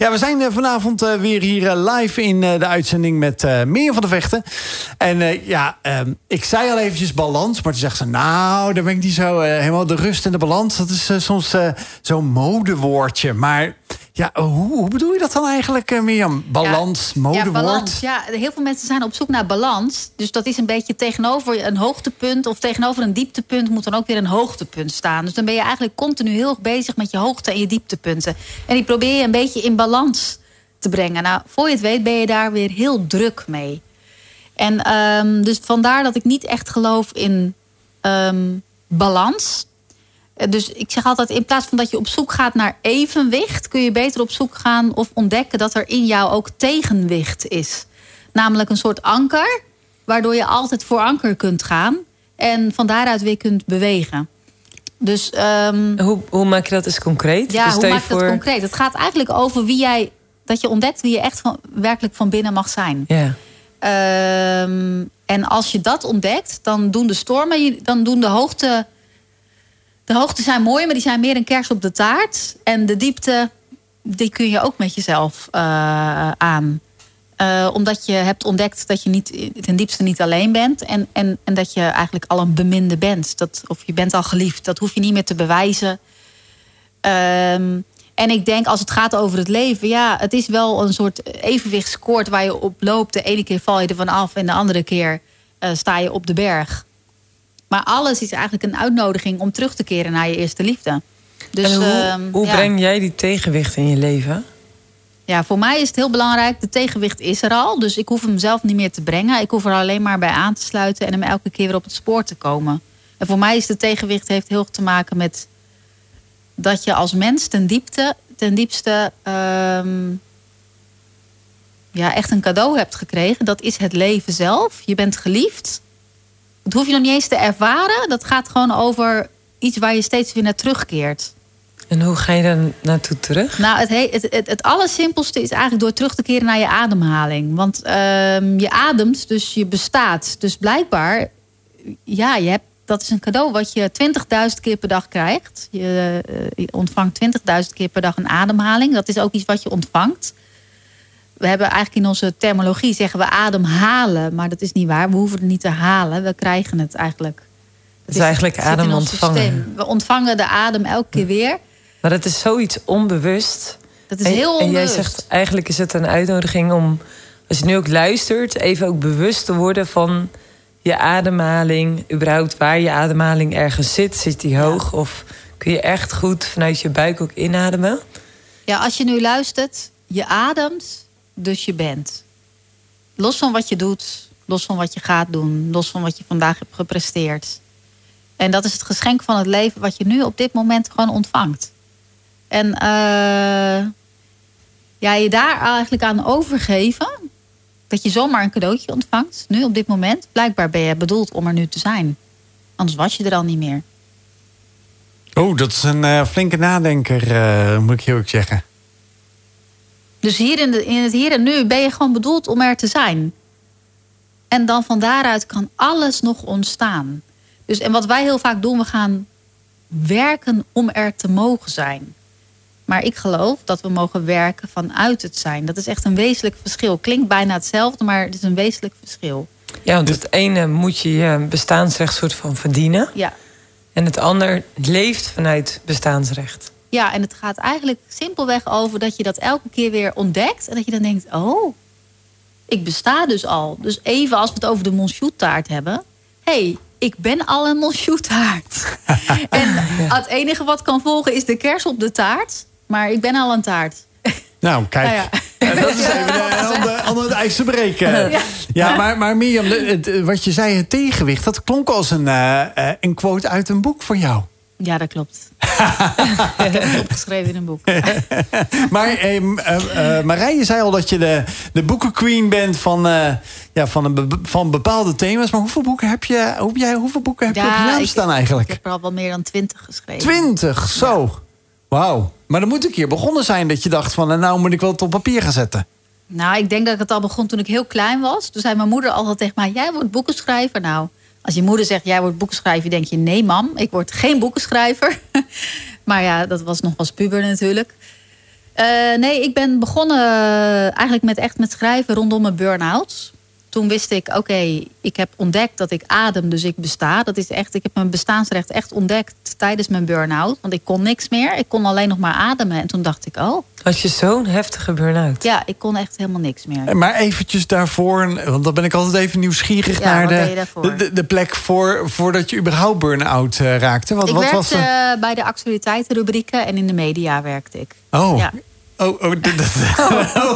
Ja, we zijn eh, vanavond eh, weer hier eh, live in de uitzending met Meer van de Vechten. En ja, ehm, ik zei al eventjes balans, maar toen zegt ze... nou, daar ben ik niet zo helemaal de rust en de balans. Dat is soms zo'n modewoordje. Maar ja, hoe, hoe, bedoel je dat dan eigenlijk, uh, Mirjam? Balans, ja, modewoord? Ja, balans. Ja, heel veel mensen zijn op zoek naar balans. Dus dat is een beetje tegenover een hoogtepunt... of tegenover een dieptepunt moet dan ook weer een hoogtepunt staan. Dus dan ben je eigenlijk continu heel erg bezig met je hoogte- en je dieptepunten. En die probeer je een beetje in balans te brengen. Nou, voor je het weet ben je daar weer heel druk mee. En um, dus vandaar dat ik niet echt geloof in um, balans... Eh, dus ik zeg altijd, in plaats van dat je op zoek gaat naar evenwicht... kun je beter op zoek gaan of ontdekken dat er in jou ook tegenwicht is. Namelijk een soort anker, waardoor je altijd voor anker kunt gaan... en van daaruit weer kunt bewegen. Dus, um, hoe, hoe maak je dat eens concreet? Ja, dus hoe maak je dat concreet? Het gaat eigenlijk over wie jij... dat je ontdekt wie je echt van, werkelijk van binnen mag zijn. Ja. Um, en als je dat ontdekt, dan doen de stormen... dan doen de hoogte de hoogte zijn mooi, maar die zijn meer een kers op de taart. En de diepte, die kun je ook met jezelf uh, aan. Uh, omdat je hebt ontdekt dat je niet, ten diepste niet alleen bent. En, en, en dat je eigenlijk al een beminde bent. Dat, of je bent al geliefd. Dat hoef je niet meer te bewijzen. Um, en ik denk als het gaat over het leven. Ja, het is wel een soort evenwichtskoord waar je op loopt. De ene keer val je er van af en de andere keer uh, sta je op de berg. Maar alles is eigenlijk een uitnodiging om terug te keren naar je eerste liefde. Dus, hoe, ehm, hoe breng jij die tegenwicht in je leven? Ja, voor mij is het heel belangrijk. De tegenwicht is er al. Dus ik hoef hem zelf niet meer te brengen. Ik hoef er alleen maar bij aan te sluiten en hem elke keer weer op het spoor te komen. En voor mij is de tegenwicht heeft heel te maken met dat je als mens ten diepte, ten diepste ehm, ja, echt een cadeau hebt gekregen. Dat is het leven zelf. Je bent geliefd. Dat hoef je nog niet eens te ervaren. Dat gaat gewoon over iets waar je steeds weer naar terugkeert. En hoe ga je dan naartoe terug? Nou, het, het, het, het allersimpelste is eigenlijk door terug te keren naar je ademhaling. Want uh, je ademt, dus je bestaat. Dus blijkbaar, ja, je hebt, dat is een cadeau wat je 20.000 keer per dag krijgt. Je, uh, je ontvangt 20.000 keer per dag een ademhaling. Dat is ook iets wat je ontvangt we hebben eigenlijk in onze terminologie zeggen we ademhalen. Maar dat is niet waar. We hoeven het niet te halen. We krijgen het eigenlijk. Het is, eigenlijk adem ontvangen. We ontvangen de adem elke keer weer. Maar dat is zoiets onbewust. Dat is heel onbewust. En jij zegt eigenlijk is het een uitnodiging om, als je nu ook luistert, even ook bewust te worden van je ademhaling. Überhaupt waar je ademhaling ergens zit. Zit die hoog? Of kun je echt goed vanuit je buik ook inademen? Ja, als je nu luistert, je ademt dus je bent. Los van wat je doet, los van wat je gaat doen, los van wat je vandaag hebt gepresteerd. En dat is het geschenk van het leven wat je nu op dit moment gewoon ontvangt. En uh, ja, je daar eigenlijk aan overgeven. Dat je zomaar een cadeautje ontvangt, nu op dit moment. Blijkbaar ben je bedoeld om er nu te zijn. Anders was je er al niet meer. Oh, dat is een uh, flinke nadenker, uh, moet ik heel erg zeggen. Dus hier in, de, in het hier en nu ben je gewoon bedoeld om er te zijn. En dan van daaruit kan alles nog ontstaan. Dus, en wat wij heel vaak doen, we gaan werken om er te mogen zijn. Maar ik geloof dat we mogen werken vanuit het zijn. Dat is echt een wezenlijk verschil. Klinkt bijna hetzelfde, maar het is een wezenlijk verschil. Ja, want het ene moet je je bestaansrecht soort van verdienen. Ja. En het ander leeft vanuit bestaansrecht. Ja, en het gaat eigenlijk simpelweg over dat je dat elke keer weer ontdekt. En dat je dan denkt, oh, ik besta dus al. Dus even als we het over de Monchou-taart hebben. hey, ik ben al een Monchou-taart. en het enige wat kan volgen is de kers op de taart. Maar ik ben al een taart. Nou, kijk. Nou ja. dat is even aan het ijs te breken. Ja, maar, maar Mirjam, wat je zei, het tegenwicht... dat klonk als een, uh, een quote uit een boek voor jou. Ja, dat klopt. ik heb het opgeschreven in een boek. maar eh, uh, Marije zei al dat je de, de boekenqueen bent van, uh, ja, van, een van bepaalde thema's. Maar hoeveel boeken heb je, hoe, jij, hoeveel boeken heb je op je naam staan eigenlijk? Ik heb er al wel meer dan twintig geschreven. Twintig, zo. Wauw. Maar dan moet een keer begonnen zijn dat je dacht van... nou moet ik wel het op papier gaan zetten. Nou, ik denk dat ik het al begon toen ik heel klein was. Toen zei mijn moeder altijd tegen mij... jij wordt boekenschrijver. Nou, als je moeder zegt, jij wordt boekenschrijver, denk je nee mam, ik word geen boekenschrijver. maar ja, dat was nog als puber natuurlijk. Eh, nee, ik ben begonnen eh, eigenlijk met echt met schrijven rondom mijn burn-outs. Toen wist ik, oké, ik heb ontdekt dat ik adem, dus ik besta. Dat is echt, ik heb mijn bestaansrecht echt ontdekt tijdens mijn burn-out. Want ik kon niks meer. Ik kon alleen nog maar ademen. En toen dacht ik, oh. Had je zo'n heftige burn-out? Ja, ik kon echt helemaal niks meer. Maar eventjes daarvoor, want dan ben ik altijd even nieuwsgierig Ja, naar de, de, plek voor, voordat je überhaupt burn-out eh, raakte. Wat, ik wat werkte was de... eh, bij de actualiteitenrubrieken en in de media werkte ik. Oh, Ja. Oh, oh, dit- dit-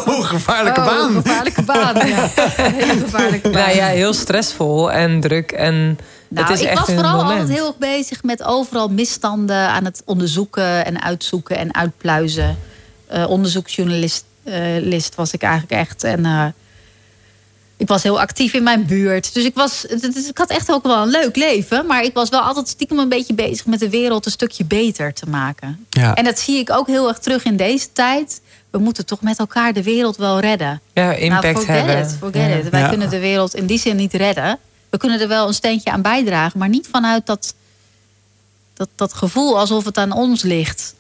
oh, gevaarlijke Oh, baan. gevaarlijke baan, ja. Een hele gevaarlijke baan. Nou ja, heel stressvol en druk. En Nou, het is ik echt was vooral moment. altijd heel erg bezig met overal misstanden aan het onderzoeken en uitzoeken en uitpluizen. Eh, onderzoeksjournalist eh, list was ik eigenlijk echt. En eh, ik was heel actief in mijn buurt. Dus ik, was, ik had echt ook wel een leuk leven. Maar ik was wel altijd stiekem een beetje bezig met de wereld een stukje beter te maken. Ja. En dat zie ik ook heel erg terug in deze tijd. We moeten toch met elkaar de wereld wel redden. Ja, impact nou, forget hebben. It, forget Ja. it. Wij Ja. kunnen de wereld in die zin niet redden. We kunnen er wel een steentje aan bijdragen, maar niet vanuit dat, dat, dat gevoel alsof het aan ons ligt.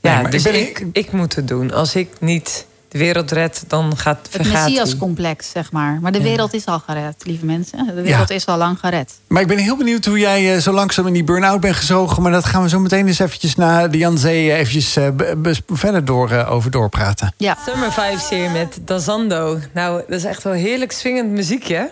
Ja, Nee, maar dus ik ben- ik, ik moet het doen. Als ik niet de wereld red, dan gaat Het vergaat die. Messias-complex, zeg maar. Maar de Ja. wereld is al gered, lieve mensen. De wereld is al lang gered. Maar ik ben heel benieuwd hoe jij eh, zo langzaam in die burn-out bent gezogen. Maar dat gaan we zo meteen eens eventjes na de Jan Zee eh, eventjes eh, verder door, over doorpraten. Ja. Summer Vibes hier met Dazando. Nou, dat is echt wel heerlijk swingend muziekje.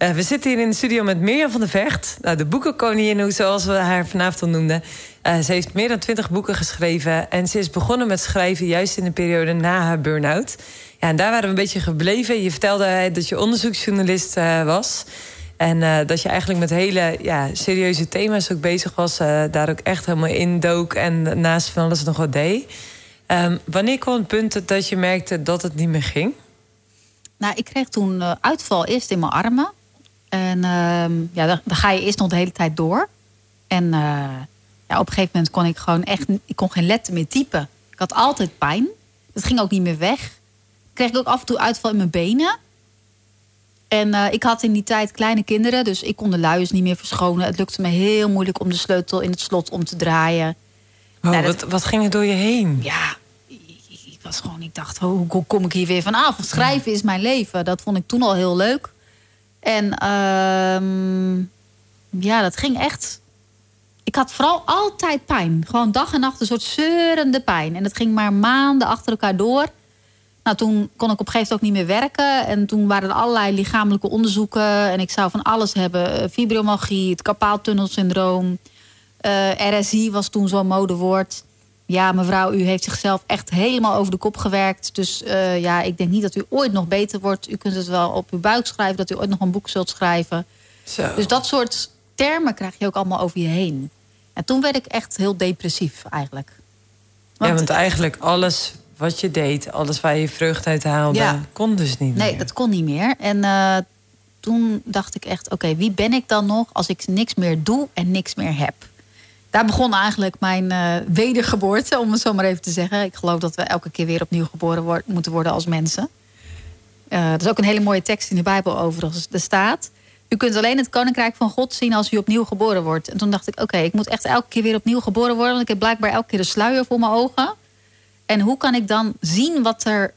Eh, we zitten hier in de studio met Mirjam van der Vecht. Nou, de boekenkoningin, zoals we haar vanavond noemden. Eh, ze heeft meer dan twintig boeken geschreven. En ze is begonnen met schrijven juist in de periode na haar burn-out. Ja, en daar waren we een beetje gebleven. Je vertelde dat je onderzoeksjournalist eh, was. En dat je eigenlijk met hele ja, serieuze thema's ook bezig was. daar ook echt helemaal in dook en naast van alles nog wat deed. Ehm, wanneer kwam het punt dat je merkte dat het niet meer ging? Nou, ik kreeg toen uitval eerst in mijn armen. En ehm, ja, dan, dan ga je eerst nog de hele tijd door. En eh, ja, op een gegeven moment kon ik gewoon echt... Ik kon geen letter meer typen. Ik had altijd pijn. Het ging ook niet meer weg. Kreeg ik ook af en toe uitval in mijn benen. En eh, ik had in die tijd kleine kinderen. Dus ik kon de luiers niet meer verschonen. Het lukte me heel moeilijk om de sleutel in het slot om te draaien. Wow, Ja, dat- wat, wat ging er door je heen? Ja, ik, ik- was gewoon, ik dacht, hoe, hoe kom ik hier weer vanaf? Schrijven is mijn leven. Dat vond ik toen al heel leuk. En ehm, ja, dat ging echt. Ik had vooral altijd pijn. Gewoon dag en nacht een soort zeurende pijn. En dat ging maar maanden achter elkaar door. Nou, toen kon ik op een gegeven moment ook niet meer werken. En toen waren er allerlei lichamelijke onderzoeken. En ik zou van alles hebben. Eh, Fibromyalgie, het carpaaltunnelsyndroom. Eh, RSI was toen zo'n modewoord. Ja, mevrouw, u heeft zichzelf echt helemaal over de kop gewerkt. Dus eh, ja, ik denk niet dat u ooit nog beter wordt. U kunt het wel op uw buik schrijven, dat u ooit nog een boek zult schrijven. Zo. Dus dat soort termen krijg je ook allemaal over je heen. En toen werd ik echt heel depressief eigenlijk. ja, want eigenlijk alles wat je deed, alles waar je vreugde uit haalde, Ja. kon dus niet Nee, meer. dat kon niet meer. En eh, toen dacht ik echt, oké, wie ben ik dan nog als ik niks meer doe en niks meer heb? Daar begon eigenlijk mijn eh, wedergeboorte, om het zo maar even te zeggen. Ik geloof dat we elke keer weer opnieuw geboren moeten worden als mensen. Er is ook een hele mooie tekst in de Bijbel overigens. Er staat, u kunt alleen het koninkrijk van God zien als u opnieuw geboren wordt. En toen dacht ik, oké, ik moet echt elke keer weer opnieuw geboren worden. Want ik heb blijkbaar elke keer een sluier voor mijn ogen. En hoe kan ik dan zien wat er,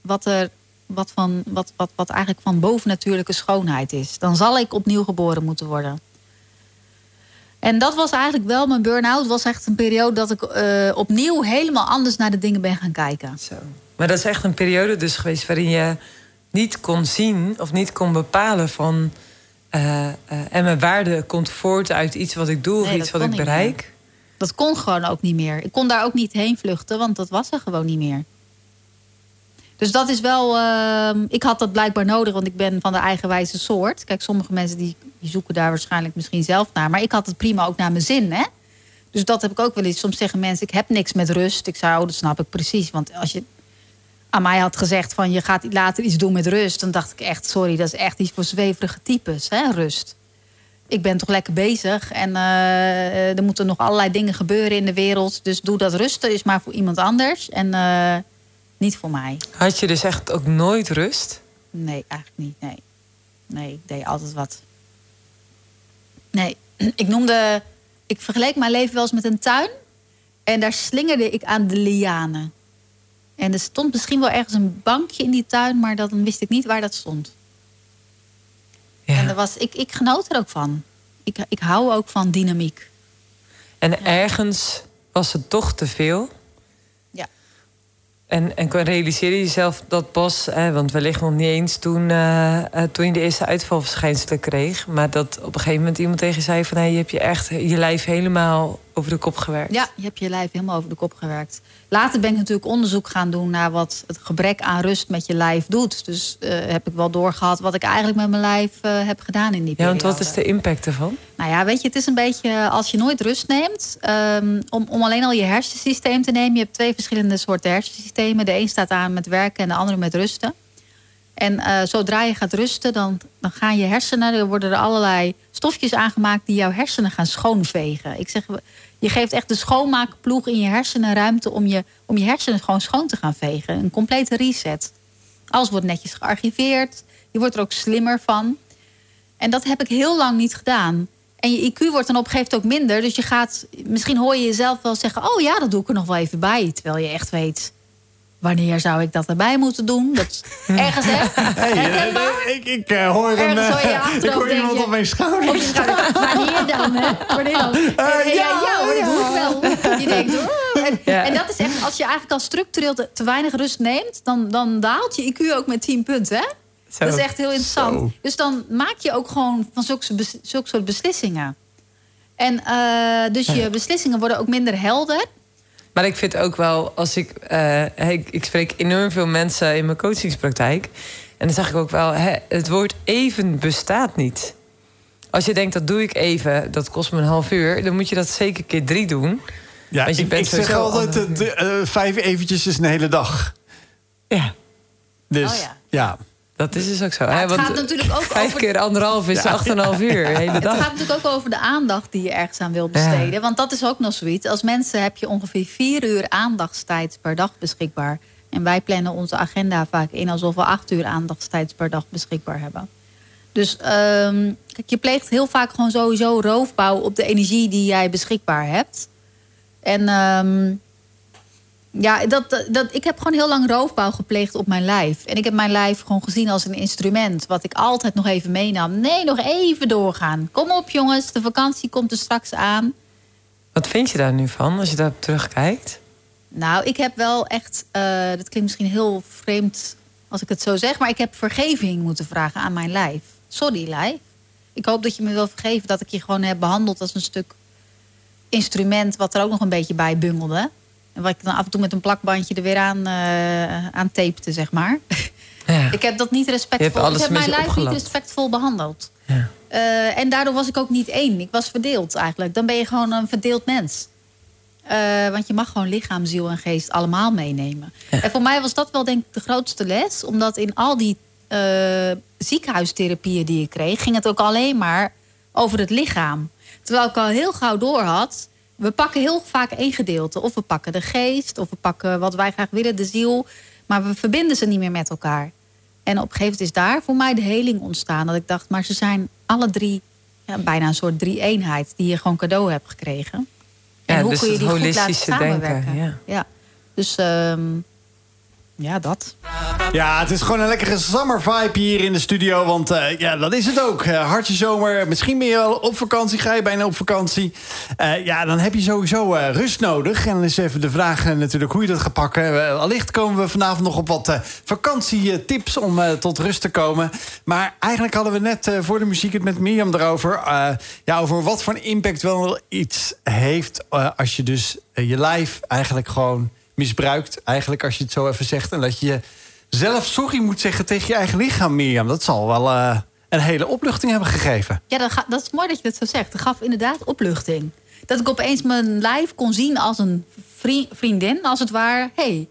wat er wat, van, wat, wat, wat eigenlijk van bovennatuurlijke schoonheid is. Dan zal ik opnieuw geboren moeten worden. En dat was eigenlijk wel, mijn burn-out was echt een periode dat ik eh, opnieuw helemaal anders naar de dingen ben gaan kijken. Zo. Maar dat is echt een periode dus geweest waarin je niet kon zien of niet kon bepalen van. eh, eh, en mijn waarde komt voort uit iets wat ik doe of Nee, iets wat ik bereik. Dat kon gewoon ook niet meer. Ik kon daar ook niet heen vluchten, want dat was er gewoon niet meer. Dus dat is wel. ehm, ik had dat blijkbaar nodig, want ik ben van de eigenwijze soort. Kijk, sommige mensen die, die zoeken daar waarschijnlijk misschien zelf naar. Maar ik had het prima ook naar mijn zin, hè? Dus dat heb ik ook wel eens. Soms zeggen mensen: ik heb niks met rust. Ik zou, oh, dat snap ik precies. Want als je aan mij had gezegd van je gaat later iets doen met rust, dan dacht ik echt: sorry, dat is echt iets voor zweverige types, hè? Rust ik ben toch lekker bezig. En eh, er moeten nog allerlei dingen gebeuren in de wereld. Dus doe dat rusten is maar voor iemand anders. En eh, niet voor mij. Had je dus echt ook nooit rust? Nee, eigenlijk niet. Nee. Nee, ik deed altijd wat. Nee, ik noemde... Ik vergeleek mijn leven wel eens met een tuin. En daar slingerde ik aan de lianen. En er stond misschien wel ergens een bankje in die tuin, maar dan wist ik niet waar dat stond. Ja. En er was, ik, ik genoot er ook van. Ik, ik hou ook van dynamiek. En ergens was het toch te veel. En, en realiseer je jezelf dat pas, hè, want wellicht nog niet eens toen, eh, eh, toen je de eerste uitvalverschijnselen kreeg, maar dat op een gegeven moment iemand tegen je zei van hey, je hebt je echt je lijf helemaal over de kop gewerkt. Ja, je hebt je lijf helemaal over de kop gewerkt. Later ben ik natuurlijk onderzoek gaan doen naar wat het gebrek aan rust met je lijf doet. Dus eh, heb ik wel doorgehad wat ik eigenlijk met mijn lijf eh, heb gedaan in die Ja, periode. want wat is de impact ervan? Nou ja, weet je, het is een beetje als je nooit rust neemt. ehm, om, om alleen al je hersensysteem te nemen. Je hebt twee verschillende soorten hersensystemen. De een staat aan met werken en de andere met rusten. En eh, zodra je gaat rusten, dan, dan gaan je hersenen... er worden er allerlei stofjes aangemaakt... die jouw hersenen gaan schoonvegen. Ik zeg, je geeft echt de schoonmaakploeg in je hersenen ruimte... om je, om je hersenen gewoon schoon te gaan vegen. Een complete reset. Alles wordt netjes gearchiveerd. Je wordt er ook slimmer van. En dat heb ik heel lang niet gedaan. En je IQ wordt dan op ook minder. Dus je gaat, misschien hoor je jezelf wel zeggen... oh ja, dat doe ik er nog wel even bij. Terwijl je echt weet... wanneer zou ik dat erbij moeten doen? Dat is ergens, hè? Hey, eh, ik, ik eh, hoor een, Ergens hoor je eh, achteraf ik hoor iemand je- op mijn schouder. Op je schouder. Wanneer dan, hè? Wanneer dan? En, Eh, ja, ja, ja, hoor, dat ja. wel. Je denkt, oh. en, Ja. en dat is echt, als je eigenlijk al structureel te, te weinig rust neemt... Dan, dan daalt je IQ ook met 10 punten, hè? Zo. Dat is echt heel interessant. Zo. Dus dan maak je ook gewoon van zulke, zulke soort beslissingen. En eh, dus je beslissingen worden ook minder helder. Maar ik vind ook wel, als ik, eh, ik, ik spreek enorm veel mensen in mijn coachingspraktijk. En dan zeg ik ook wel, hè, het woord even bestaat niet. Als je denkt, dat doe ik even, dat kost me een half uur... dan moet je dat zeker keer drie doen. Ja, Want je ik, bent ik zeg altijd, eh, de, eh, vijf eventjes is een hele dag. Ja, Dus Oh ja. ja. Dat is dus ook zo. Ja, het gaat natuurlijk ook vijf over- keer anderhalf is acht en een half uur, de hele Het dag. gaat natuurlijk ook over de aandacht die je ergens aan wilt besteden. Want dat is ook nog zoiets. Als mensen heb je ongeveer vier uur aandachtstijd per dag beschikbaar. En wij plannen onze agenda vaak in alsof we acht uur aandachtstijd per dag beschikbaar hebben. Dus ehm, kijk, je pleegt heel vaak gewoon sowieso roofbouw op de energie die jij beschikbaar hebt. En ehm, ja, dat, dat, ik heb gewoon heel lang roofbouw gepleegd op mijn lijf. En ik heb mijn lijf gewoon gezien als een instrument. Wat ik altijd nog even meenam. Nee, nog even doorgaan. Kom op jongens, de vakantie komt er straks aan. Wat vind je daar nu van, als je daarop terugkijkt? Nou, ik heb wel echt... eh, dat klinkt misschien heel vreemd als ik het zo zeg... maar ik heb vergeving moeten vragen aan mijn lijf. Sorry, lijf. Ik hoop dat je me wil vergeven dat ik je gewoon heb behandeld... als een stuk instrument wat er ook nog een beetje bij bungelde. En wat ik dan af en toe met een plakbandje er weer aan, eh aan tapete, zeg maar. Ja. Ik heb dat niet respectvol. Ik heb mijn lijf niet respectvol behandeld. Ja. Eh, en daardoor was ik ook niet één. Ik was verdeeld eigenlijk. Dan ben je gewoon een verdeeld mens. Eh, want je mag gewoon lichaam, ziel en geest allemaal meenemen. En voor mij was dat wel denk ik de grootste les. Omdat in al die eh, ziekenhuistherapieën die ik kreeg... ging het ook alleen maar over het lichaam. Terwijl ik al heel gauw door had... we pakken heel vaak één gedeelte. Of we pakken de geest, of we pakken wat wij graag willen, de ziel. Maar we verbinden ze niet meer met elkaar. En op een gegeven moment is daar voor mij de heling ontstaan. Dat ik dacht, maar ze zijn alle drie ja, bijna een soort drie-eenheid... die je gewoon cadeau hebt gekregen. En Ja, hoe dus kun je die goed laten holistische denken, samenwerken? ja. Dus ehm, ja, dat. Ja, het is gewoon een lekkere summer vibe hier in de studio. Want eh, ja, dat is het ook. Eh, hartje zomer. Misschien ben je wel op vakantie. Ga je bijna op vakantie. Eh, ja, dan heb je sowieso rust nodig. En dan is even de vraag natuurlijk hoe je dat gaat pakken. Allicht komen we vanavond nog op wat vakantietips om tot rust te komen. Maar eigenlijk hadden we net voor de muziek het met Mirjam erover. ja, over wat voor impact wel iets heeft... als je dus je lijf eigenlijk gewoon misbruikt. Eigenlijk als je het zo even zegt. En dat je zelf sorry moet zeggen tegen je eigen lichaam, Mirjam. Dat zal wel eh, een hele opluchting hebben gegeven. Ja, dat, dat is mooi dat je dat zo zegt. Dat gaf inderdaad opluchting. Dat ik opeens mijn lijf kon zien als een vri- vriendin, als het ware. Hey,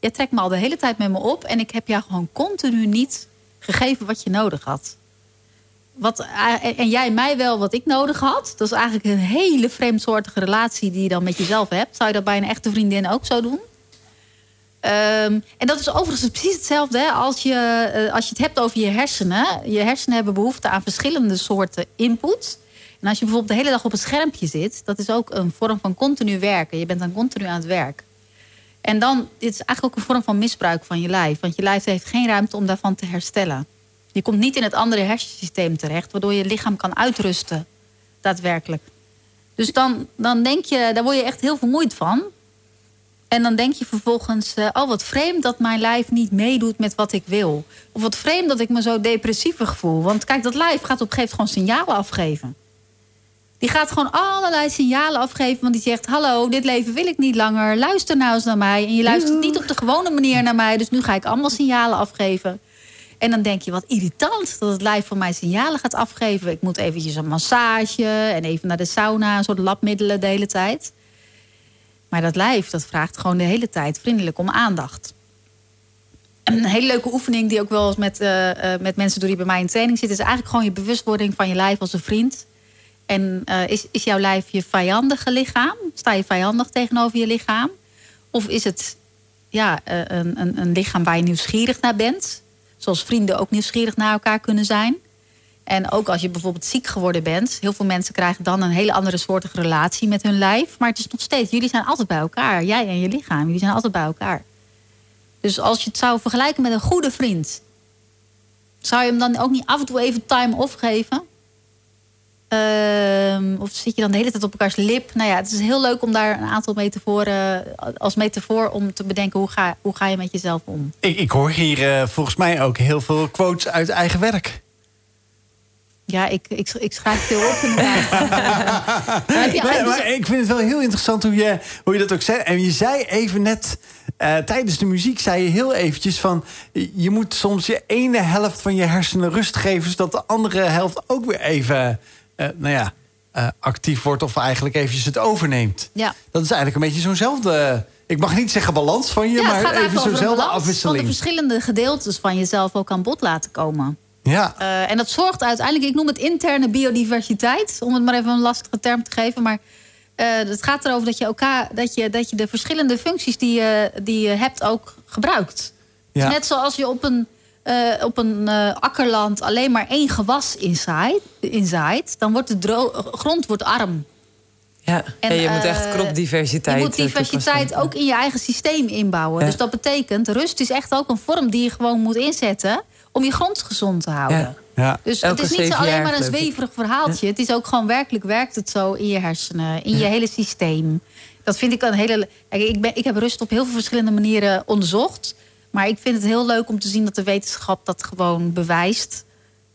jij trekt me al de hele tijd met me op... en ik heb jou gewoon continu niet gegeven wat je nodig had. Wat, eh, en jij mij wel wat ik nodig had. Dat is eigenlijk een hele vreemdsoortige relatie... die je dan met jezelf hebt. Zou je dat bij een echte vriendin ook zo doen? Ehm, en dat is overigens precies hetzelfde hè, als, je, eh, als je het hebt over je hersenen. Je hersenen hebben behoefte aan verschillende soorten input. En als je bijvoorbeeld de hele dag op een schermpje zit, dat is ook een vorm van continu werken. Je bent dan continu aan het werk. En dan, dit is eigenlijk ook een vorm van misbruik van je lijf. Want je lijf heeft geen ruimte om daarvan te herstellen. Je komt niet in het andere hersensysteem terecht, waardoor je lichaam kan uitrusten. Daadwerkelijk. Dus dan, dan denk je, daar word je echt heel vermoeid van. En dan denk je vervolgens, uh, oh wat vreemd dat mijn lijf niet meedoet met wat ik wil. Of wat vreemd dat ik me zo depressiever voel. Want kijk, dat lijf gaat op een gegeven moment gewoon signalen afgeven. Die gaat gewoon allerlei signalen afgeven. Want die zegt, hallo, dit leven wil ik niet langer. Luister nou eens naar mij. En je luistert niet op de gewone manier naar mij. Dus nu ga ik allemaal signalen afgeven. En dan denk je, wat irritant dat het lijf van mij signalen gaat afgeven. Ik moet eventjes een massage en even naar de sauna. Een soort labmiddelen de hele tijd. Maar dat lijf, dat vraagt gewoon de hele tijd vriendelijk om aandacht. Een hele leuke oefening die ook wel eens met, uh, uh, met mensen door die bij mij in training zitten... is eigenlijk gewoon je bewustwording van je lijf als een vriend. En uh, is, is jouw lijf je vijandige lichaam? Sta je vijandig tegenover je lichaam? Of is het ja, een, een, een lichaam waar je nieuwsgierig naar bent? Zoals vrienden ook nieuwsgierig naar elkaar kunnen zijn. En ook als je bijvoorbeeld ziek geworden bent. Heel veel mensen krijgen dan een hele andere soortige relatie met hun lijf. Maar het is nog steeds, jullie zijn altijd bij elkaar. Jij en je lichaam, jullie zijn altijd bij elkaar. Dus als je het zou vergelijken met een goede vriend. Zou je hem dan ook niet af en toe even time off geven? Uh, of zit je dan de hele tijd op elkaars lip? Nou ja, het is heel leuk om daar een aantal metaforen als metafoor om te bedenken hoe ga, hoe ga je met jezelf om. Ik, ik hoor hier uh, volgens mij ook heel veel quotes uit eigen werk. Ja, ik, ik, ik schrijf veel op inderdaad. maar, ja, maar ik vind het wel heel interessant hoe je, hoe je dat ook zei. En je zei even net, uh, tijdens de muziek zei je heel eventjes van... je moet soms je ene helft van je hersenen rust geven... zodat de andere helft ook weer even, nou ja, uh, actief wordt... of eigenlijk eventjes het overneemt. Ja. Dat is eigenlijk een beetje zo'nzelfde... Ik mag niet zeggen balans van je, ja, maar even zo'nzelfde afwisseling. Van de verschillende gedeeltes van jezelf ook aan bod laten komen. Ja. Uh, en dat zorgt uiteindelijk, ik noem het interne biodiversiteit, om het maar even een lastige term te geven. Maar uh, het gaat erover dat je, elkaar, dat, je, dat je de verschillende functies die je, die je hebt ook gebruikt. Ja. Dus net zoals je op een, uh, op een akkerland alleen maar één gewas inzaait, inzaait dan wordt de grond wordt arm. Ja, en, je moet echt kropdiversiteit Je moet diversiteit ook in je eigen systeem inbouwen. Ja. Dus dat betekent, rust is echt ook een vorm die je gewoon moet inzetten om je grond gezond te houden. Ja. Ja. Dus het is niet zo alleen maar een zweverig verhaaltje. Ja. Het is ook gewoon werkelijk werkt het zo in je hersenen, in je hele systeem. Dat vind ik een hele. Ik, ben, ik heb rust op heel veel verschillende manieren onderzocht. Maar ik vind het heel leuk om te zien dat de wetenschap dat gewoon bewijst.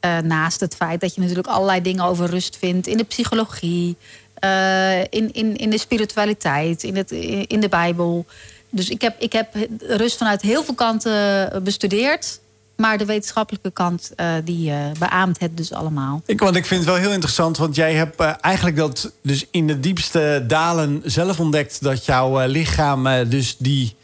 Uh, naast het feit dat je natuurlijk allerlei dingen over rust vindt in de psychologie, uh, in, in, in de spiritualiteit, in, het, in de Bijbel. Dus ik heb, ik heb rust vanuit heel veel kanten bestudeerd. Maar de wetenschappelijke kant, uh, die uh, beaamt het dus allemaal. Ik, want ik vind het wel heel interessant, want jij hebt eigenlijk dat dus in de diepste dalen zelf ontdekt dat jouw lichaam dus die.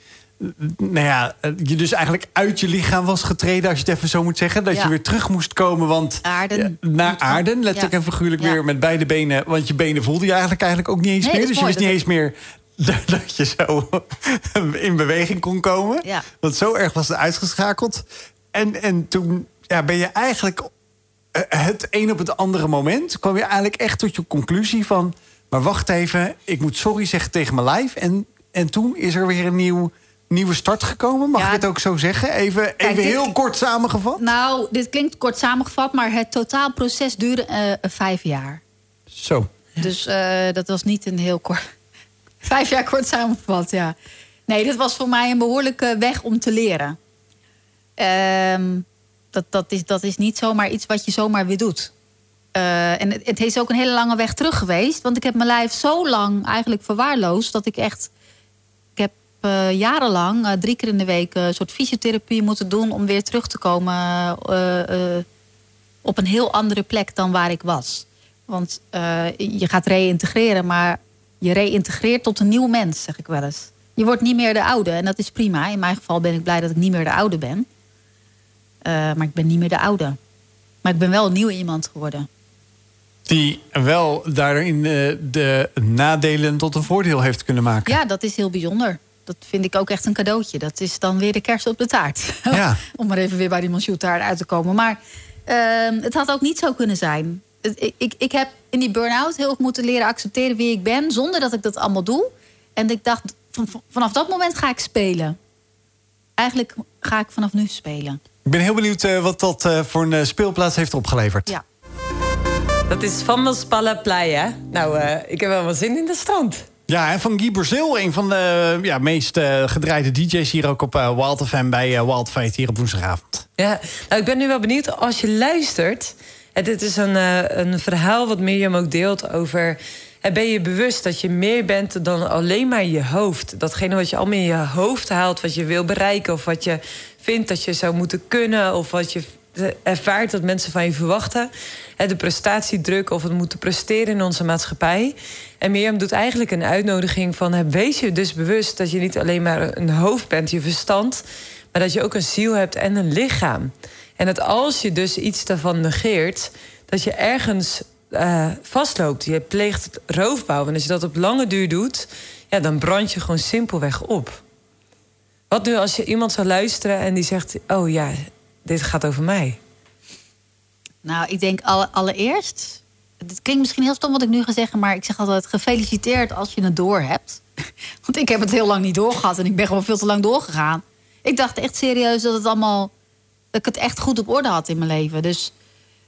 Nou ja, je dus eigenlijk uit je lichaam was getreden, als je het even zo moet zeggen. Dat ja. je weer terug moest komen, want aarden. naar aarden, letterlijk ja. en figuurlijk weer met beide benen. Want je benen voelde je eigenlijk, eigenlijk ook niet eens nee, meer. Dus je wist niet eens meer dat je zo in beweging kon komen. Want zo erg was het uitgeschakeld. En, en toen ja, ben je eigenlijk het een op het andere moment... kwam je eigenlijk echt tot je conclusie van... maar wacht even, ik moet sorry zeggen tegen mijn lijf. En, en toen is er weer een nieuw, nieuwe start gekomen. Mag ja, ik het ook zo zeggen? Even, kijk, even dit, heel kort samengevat. Nou, dit klinkt kort samengevat... maar het totaalproces duurde uh, vijf jaar. Zo. Ja. Dus uh, dat was niet een heel kort... vijf jaar kort samengevat, ja. Nee, dit was voor mij een behoorlijke weg om te leren. Um, dat, dat, is, dat is niet zomaar iets wat je zomaar weer doet. Uh, en het, het is ook een hele lange weg terug geweest. Want ik heb mijn lijf zo lang eigenlijk verwaarloosd... dat ik echt... Uh, jarenlang, uh, drie keer in de week... een soort fysiotherapie moeten doen... om weer terug te komen op een heel andere plek dan waar ik was. Want je gaat reïntegreren, maar je reïntegreert tot een nieuw mens, zeg ik wel eens. Je wordt niet meer de oude en dat is prima. In mijn geval ben ik blij dat ik niet meer de oude ben. Maar ik ben niet meer de oude. Maar ik ben wel een nieuw iemand geworden. Die wel daarin de nadelen tot een voordeel heeft kunnen maken. Ja, dat is heel bijzonder. Dat vind ik ook echt een cadeautje. Dat is dan weer de kerst op de taart. Ja. Om maar even weer bij die monchoutaart uit te komen. Maar uh, het had ook niet zo kunnen zijn. Ik, ik, ik heb in die burn-out heel erg moeten leren accepteren wie ik ben... zonder dat ik dat allemaal doe. En ik dacht van- van- vanaf dat moment ga ik spelen. Eigenlijk ga ik vanaf nu spelen. Ik ben heel benieuwd eh, wat dat eh, voor een eh, speelplaats heeft opgeleverd. Ja. Dat is Vamos Pala Playa. Nou, eh, ik heb wel wat zin in de strand. Ja, en van Guy Brazil, een van de ja, meest eh, gedraaide DJ's hier ook op eh, Wild FM bij eh, Wild Fate hier op woensdagavond. Ja, nou, ik ben nu wel benieuwd als je luistert. En dit is een, een verhaal wat Mirjam ook deelt over. Ben je bewust dat je meer bent dan alleen maar je hoofd? Datgene wat je allemaal in je hoofd haalt, wat je wil bereiken, of wat je vindt dat je zou moeten kunnen, of wat je ervaart dat mensen van je verwachten. De prestatiedruk of het moeten presteren in onze maatschappij. En Mirjam doet eigenlijk een uitnodiging van... wees je dus bewust dat je niet alleen maar een hoofd bent, je verstand... maar dat je ook een ziel hebt en een lichaam. En dat als je dus iets daarvan negeert... dat je ergens eh, vastloopt. Je pleegt roofbouw. En als je dat op lange duur doet... Ja, dan brand je gewoon simpelweg op. Wat nu als je iemand zou luisteren en die zegt... oh ja, dit gaat over mij. Nou, ik denk alle, allereerst. Het klinkt misschien heel stom wat ik nu ga zeggen, maar ik zeg altijd gefeliciteerd als je het door hebt. Want ik heb het heel lang niet doorgehad en ik ben gewoon veel te lang doorgegaan. Ik dacht echt serieus dat het allemaal. dat ik het echt goed op orde had in mijn leven. Dus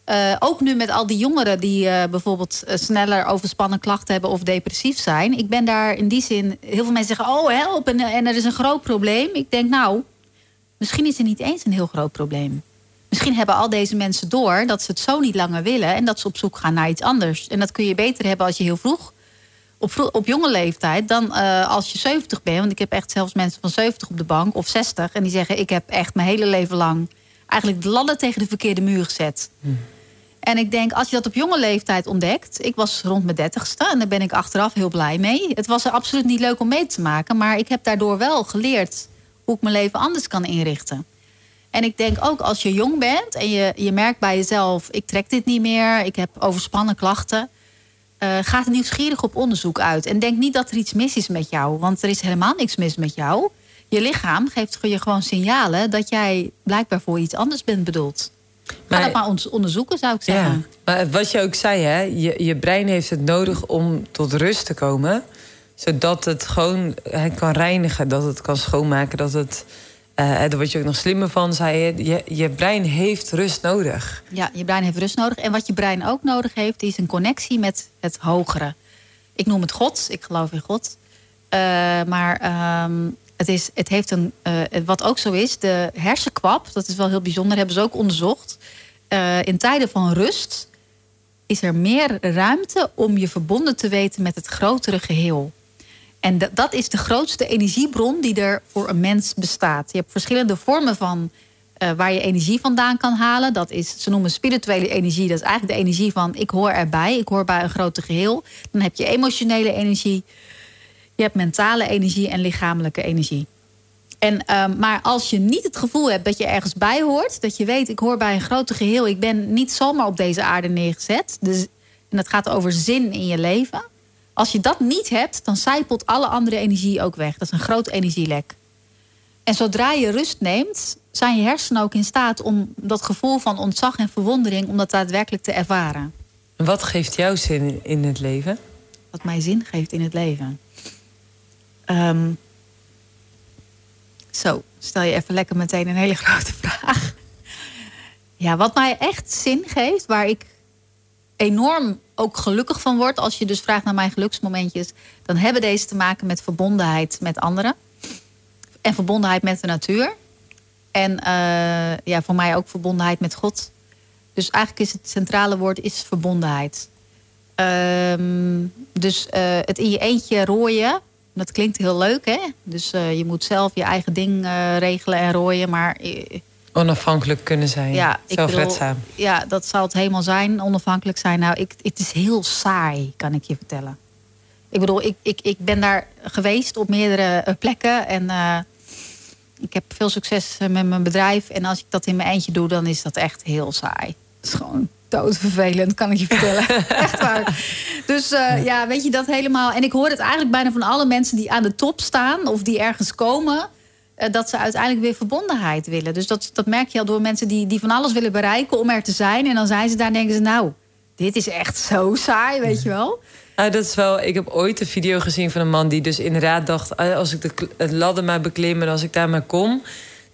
eh, ook nu met al die jongeren die eh, bijvoorbeeld eh, sneller overspannen klachten hebben of depressief zijn. Ik ben daar in die zin. Heel veel mensen zeggen: Oh, help en, en er is een groot probleem. Ik denk, nou, misschien is er niet eens een heel groot probleem. Misschien hebben al deze mensen door dat ze het zo niet langer willen en dat ze op zoek gaan naar iets anders. En dat kun je beter hebben als je heel vroeg, op, vro- op jonge leeftijd, dan eh, als je 70 bent. Want ik heb echt zelfs mensen van 70 op de bank of 60 en die zeggen: Ik heb echt mijn hele leven lang eigenlijk de ladder tegen de verkeerde muur gezet. En ik denk, als je dat op jonge leeftijd ontdekt. Ik was rond mijn dertigste en daar ben ik achteraf heel blij mee. Het was er absoluut niet leuk om mee te maken, maar ik heb daardoor wel geleerd hoe ik mijn leven anders kan inrichten. En ik denk ook als je jong bent en je, je merkt bij jezelf: ik trek dit niet meer, ik heb overspannen klachten. eh, ga er nieuwsgierig op onderzoek uit. En denk niet dat er iets mis is met jou, want er is helemaal niks mis met jou. Je lichaam geeft je gewoon signalen dat jij blijkbaar voor iets anders bent bedoeld. Ga Maar- dat maar on- onderzoeken, zou ik Ja, zeggen. maar wat je ook zei, hè, je, je brein heeft het nodig om tot rust te komen. Zodat het gewoon hè, kan reinigen, dat het kan schoonmaken. Dat het, eh, daar word je ook nog slimmer van, zei je. je. Brein heeft rust nodig. Ja, je brein heeft rust nodig. En wat je brein ook nodig heeft, is een connectie met het hogere. Ik noem het God, ik geloof in God. Eh, maar ehm, het, is, het heeft een. eh, wat ook zo is, de hersenkwap, dat is wel heel bijzonder, hebben ze ook onderzocht. Eh, in tijden van rust is er meer ruimte om je verbonden te weten met het grotere geheel. En dat- is de grootste energiebron die er voor een mens bestaat. Je hebt verschillende vormen van eh, waar je energie vandaan kan halen. Dat is, ze noemen spirituele energie. Dat is eigenlijk de energie van ik hoor erbij, ik hoor bij een groter geheel. Dan heb je emotionele energie, je hebt mentale energie en lichamelijke energie. En, ehm, maar als je niet het gevoel hebt dat je ergens bij hoort, dat je weet, ik hoor bij een groter geheel, ik ben niet zomaar op deze aarde neergezet. Dus, en dat gaat over zin in je leven. Als je dat niet hebt, dan zijpelt alle andere energie ook weg. Dat is een groot energielek. En zodra je rust neemt, zijn je hersenen ook in staat om dat gevoel van ontzag en verwondering, om dat daadwerkelijk te ervaren. En wat geeft jou zin in, in het leven? Wat mij zin geeft in het leven. Ehm, zo, stel je even lekker meteen een hele grote vraag. Ja, wat mij echt zin geeft, waar ik enorm ook gelukkig van word, als je dus vraagt naar mijn geluksmomentjes, dan hebben deze te maken met verbondenheid met anderen en verbondenheid met de natuur. En eh, ja, voor mij ook verbondenheid met God. Dus eigenlijk is het centrale woord is verbondenheid. Ehm, dus eh, het in je eentje rooien, dat klinkt heel leuk, hè? Dus eh, je moet zelf je eigen ding regelen en rooien. Maar Onafhankelijk kunnen zijn, ja, ik zelfredzaam. bedoel, ja, dat zal het helemaal zijn, onafhankelijk zijn. Nou, ik, het is heel saai, kan ik je vertellen. Ik bedoel, ik, ik, ik ben daar geweest op meerdere eh, plekken. En eh, ik heb veel succes eh, met mijn bedrijf. En als ik dat in mijn eentje doe, dan is dat echt heel saai. Het is gewoon doodvervelend, kan ik je vertellen. echt waar. Dus ja, weet je dat helemaal. En ik hoor het eigenlijk bijna van alle mensen die aan de top staan... of die ergens komen dat ze uiteindelijk weer verbondenheid willen. Dus dat, dat merk je al door mensen die, die van alles willen bereiken om er te zijn. En dan zijn ze daar en denken ze, nou, dit is echt zo saai, weet je wel. Nou, dat is wel. Ik heb ooit een video gezien van een man die dus inderdaad dacht: ah, als ik de, het ladder maar beklim en als ik daar maar kom,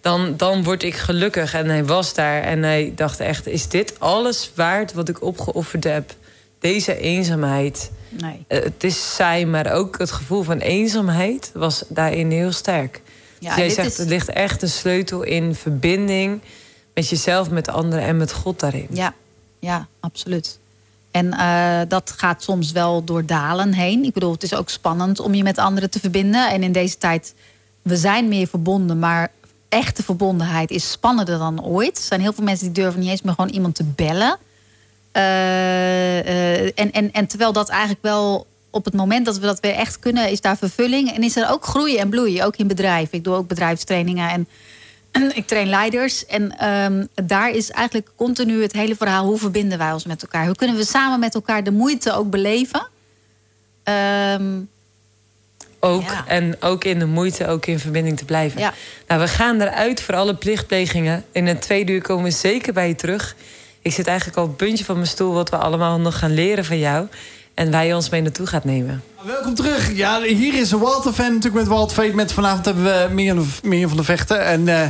dan, dan word ik gelukkig. En hij was daar en hij dacht echt: is dit alles waard wat ik opgeofferd heb? Deze eenzaamheid. Nee. Eh, het is saai, maar ook het gevoel van eenzaamheid was daarin heel sterk. Ja, jij zegt, is- er ligt echt een sleutel in verbinding met jezelf, met anderen en met God daarin. Ja, ja, absoluut. En eh, dat gaat soms wel door dalen heen. Ik bedoel, het is ook spannend om je met anderen te verbinden. En in deze tijd, we zijn meer verbonden, maar echte verbondenheid is spannender dan ooit. Er zijn heel veel mensen die durven niet eens meer gewoon iemand te bellen. Eh, eh, en, en, en terwijl dat eigenlijk wel op het moment dat we dat weer echt kunnen, is daar vervulling. En is er ook groei en bloei, ook in bedrijven. Ik doe ook bedrijfstrainingen en ik train leiders. En ehm, daar is eigenlijk continu het hele verhaal: hoe verbinden wij ons met elkaar? Hoe kunnen we samen met elkaar de moeite ook beleven? Ehm, Ook, Ja. En ook in de moeite, ook in verbinding te blijven. Ja. Nou, we gaan eruit voor alle plichtplegingen. In een tweede uur komen we zeker bij je terug. Ik zit eigenlijk al op het puntje van mijn stoel... wat we allemaal nog gaan leren van jou. En je ons mee naartoe gaat nemen. Welkom terug. Ja, hier is Walter Fan natuurlijk met Walt Veet. Met vanavond hebben we Mirjam, Mirjam van de Vechten. En eh,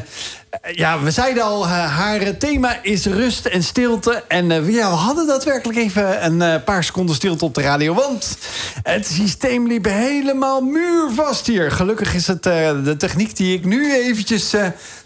ja, we zeiden al, eh, haar thema is rust en stilte. En eh, ja, we hadden daadwerkelijk even een paar seconden stilte op de radio. Want het systeem liep helemaal muurvast hier. Gelukkig is het de techniek die ik nu eventjes...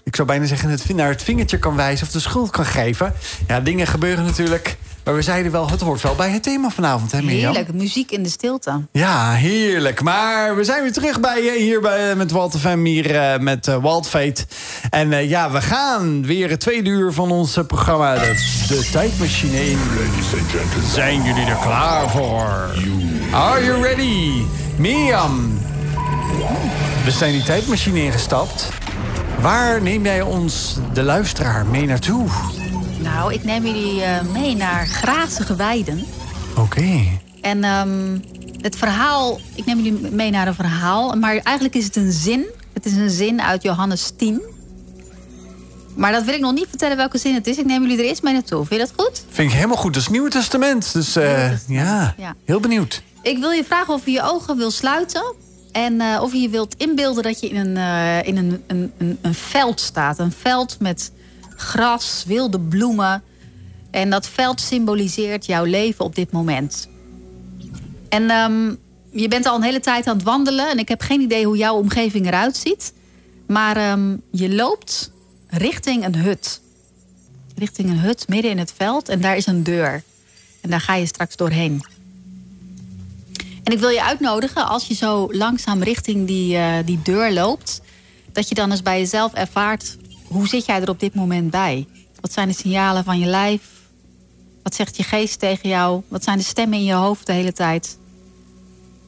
ik zou bijna zeggen, het, naar het vingertje kan wijzen of de schuld kan geven. Ja, dingen gebeuren natuurlijk. Maar we zeiden wel, het hoort wel bij het thema vanavond, hè Mirjam? heerlijk, muziek in de stilte. Ja, heerlijk. Maar we zijn weer terug bij je hier bij, met Walter van hier eh, met eh, Walt Fate. En eh, ja, we gaan weer het tweede uur van ons eh, programma de, de Tijdmachine in. Zijn jullie er klaar voor? Are you ready? Mirjam, we zijn die tijdmachine ingestapt. Waar neem jij ons, de luisteraar, mee naartoe? Nou, ik neem jullie eh, mee naar grazige weiden. Oké. En ehm, het verhaal, ik neem jullie mee naar een verhaal, maar eigenlijk is het een zin. Het is een zin uit Johannes 10. Maar dat wil ik nog niet vertellen welke zin het is. Ik neem jullie er eerst mee naartoe. Vind je dat goed? Vind ik helemaal goed. Dat is het Nieuwe Testament. Dus eh, Nieuwe Testament, ja, ja. heel benieuwd. Ik wil je vragen of je je ogen wil sluiten. En eh, of je je wilt inbeelden dat je in, een, in een, een, een veld staat. Een veld met gras, wilde bloemen. En dat veld symboliseert jouw leven op dit moment. En ehm, je bent al een hele tijd aan het wandelen. En ik heb geen idee hoe jouw omgeving eruit ziet. Maar ehm, je loopt richting een hut. Richting een hut midden in het veld. En daar is een deur. En daar ga je straks doorheen. En ik wil je uitnodigen, als je zo langzaam richting die, eh, die deur loopt, dat je dan eens bij jezelf ervaart, hoe zit jij er op dit moment bij? Wat zijn de signalen van je lijf? Wat zegt je geest tegen jou? Wat zijn de stemmen in je hoofd de hele tijd?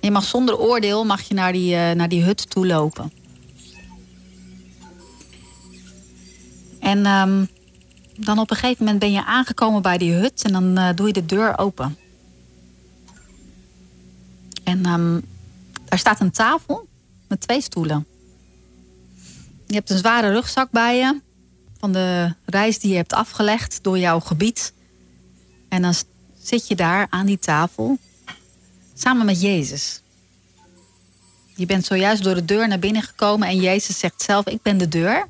Je mag zonder oordeel mag je naar die, eh, naar die hut toe lopen. En ehm, dan op een gegeven moment ben je aangekomen bij die hut en dan eh, doe je de deur open. En ehm, daar staat een tafel met twee stoelen. Je hebt een zware rugzak bij je van de reis die je hebt afgelegd door jouw gebied. En dan zit je daar aan die tafel samen met Jezus. Je bent zojuist door de deur naar binnen gekomen en Jezus zegt zelf: Ik ben de deur.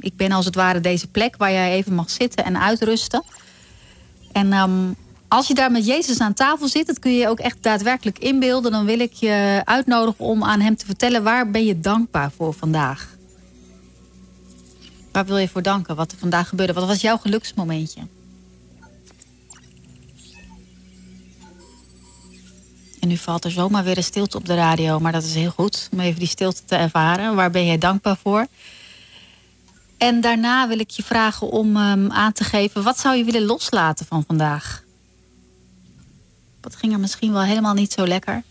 Ik ben als het ware deze plek waar jij even mag zitten en uitrusten. En ehm, als je daar met Jezus aan tafel zit, dat kun je ook echt daadwerkelijk inbeelden. Dan wil ik je uitnodigen om aan hem te vertellen waar ben je dankbaar voor vandaag. Waar wil je voor danken? Wat er vandaag gebeurde? Wat was jouw geluksmomentje? En nu valt er zomaar weer een stilte op de radio, maar dat is heel goed om even die stilte te ervaren. Waar ben jij dankbaar voor? En daarna wil ik je vragen om ehm, aan te geven, wat zou je willen loslaten van vandaag? Wat ging er misschien wel helemaal niet zo lekker?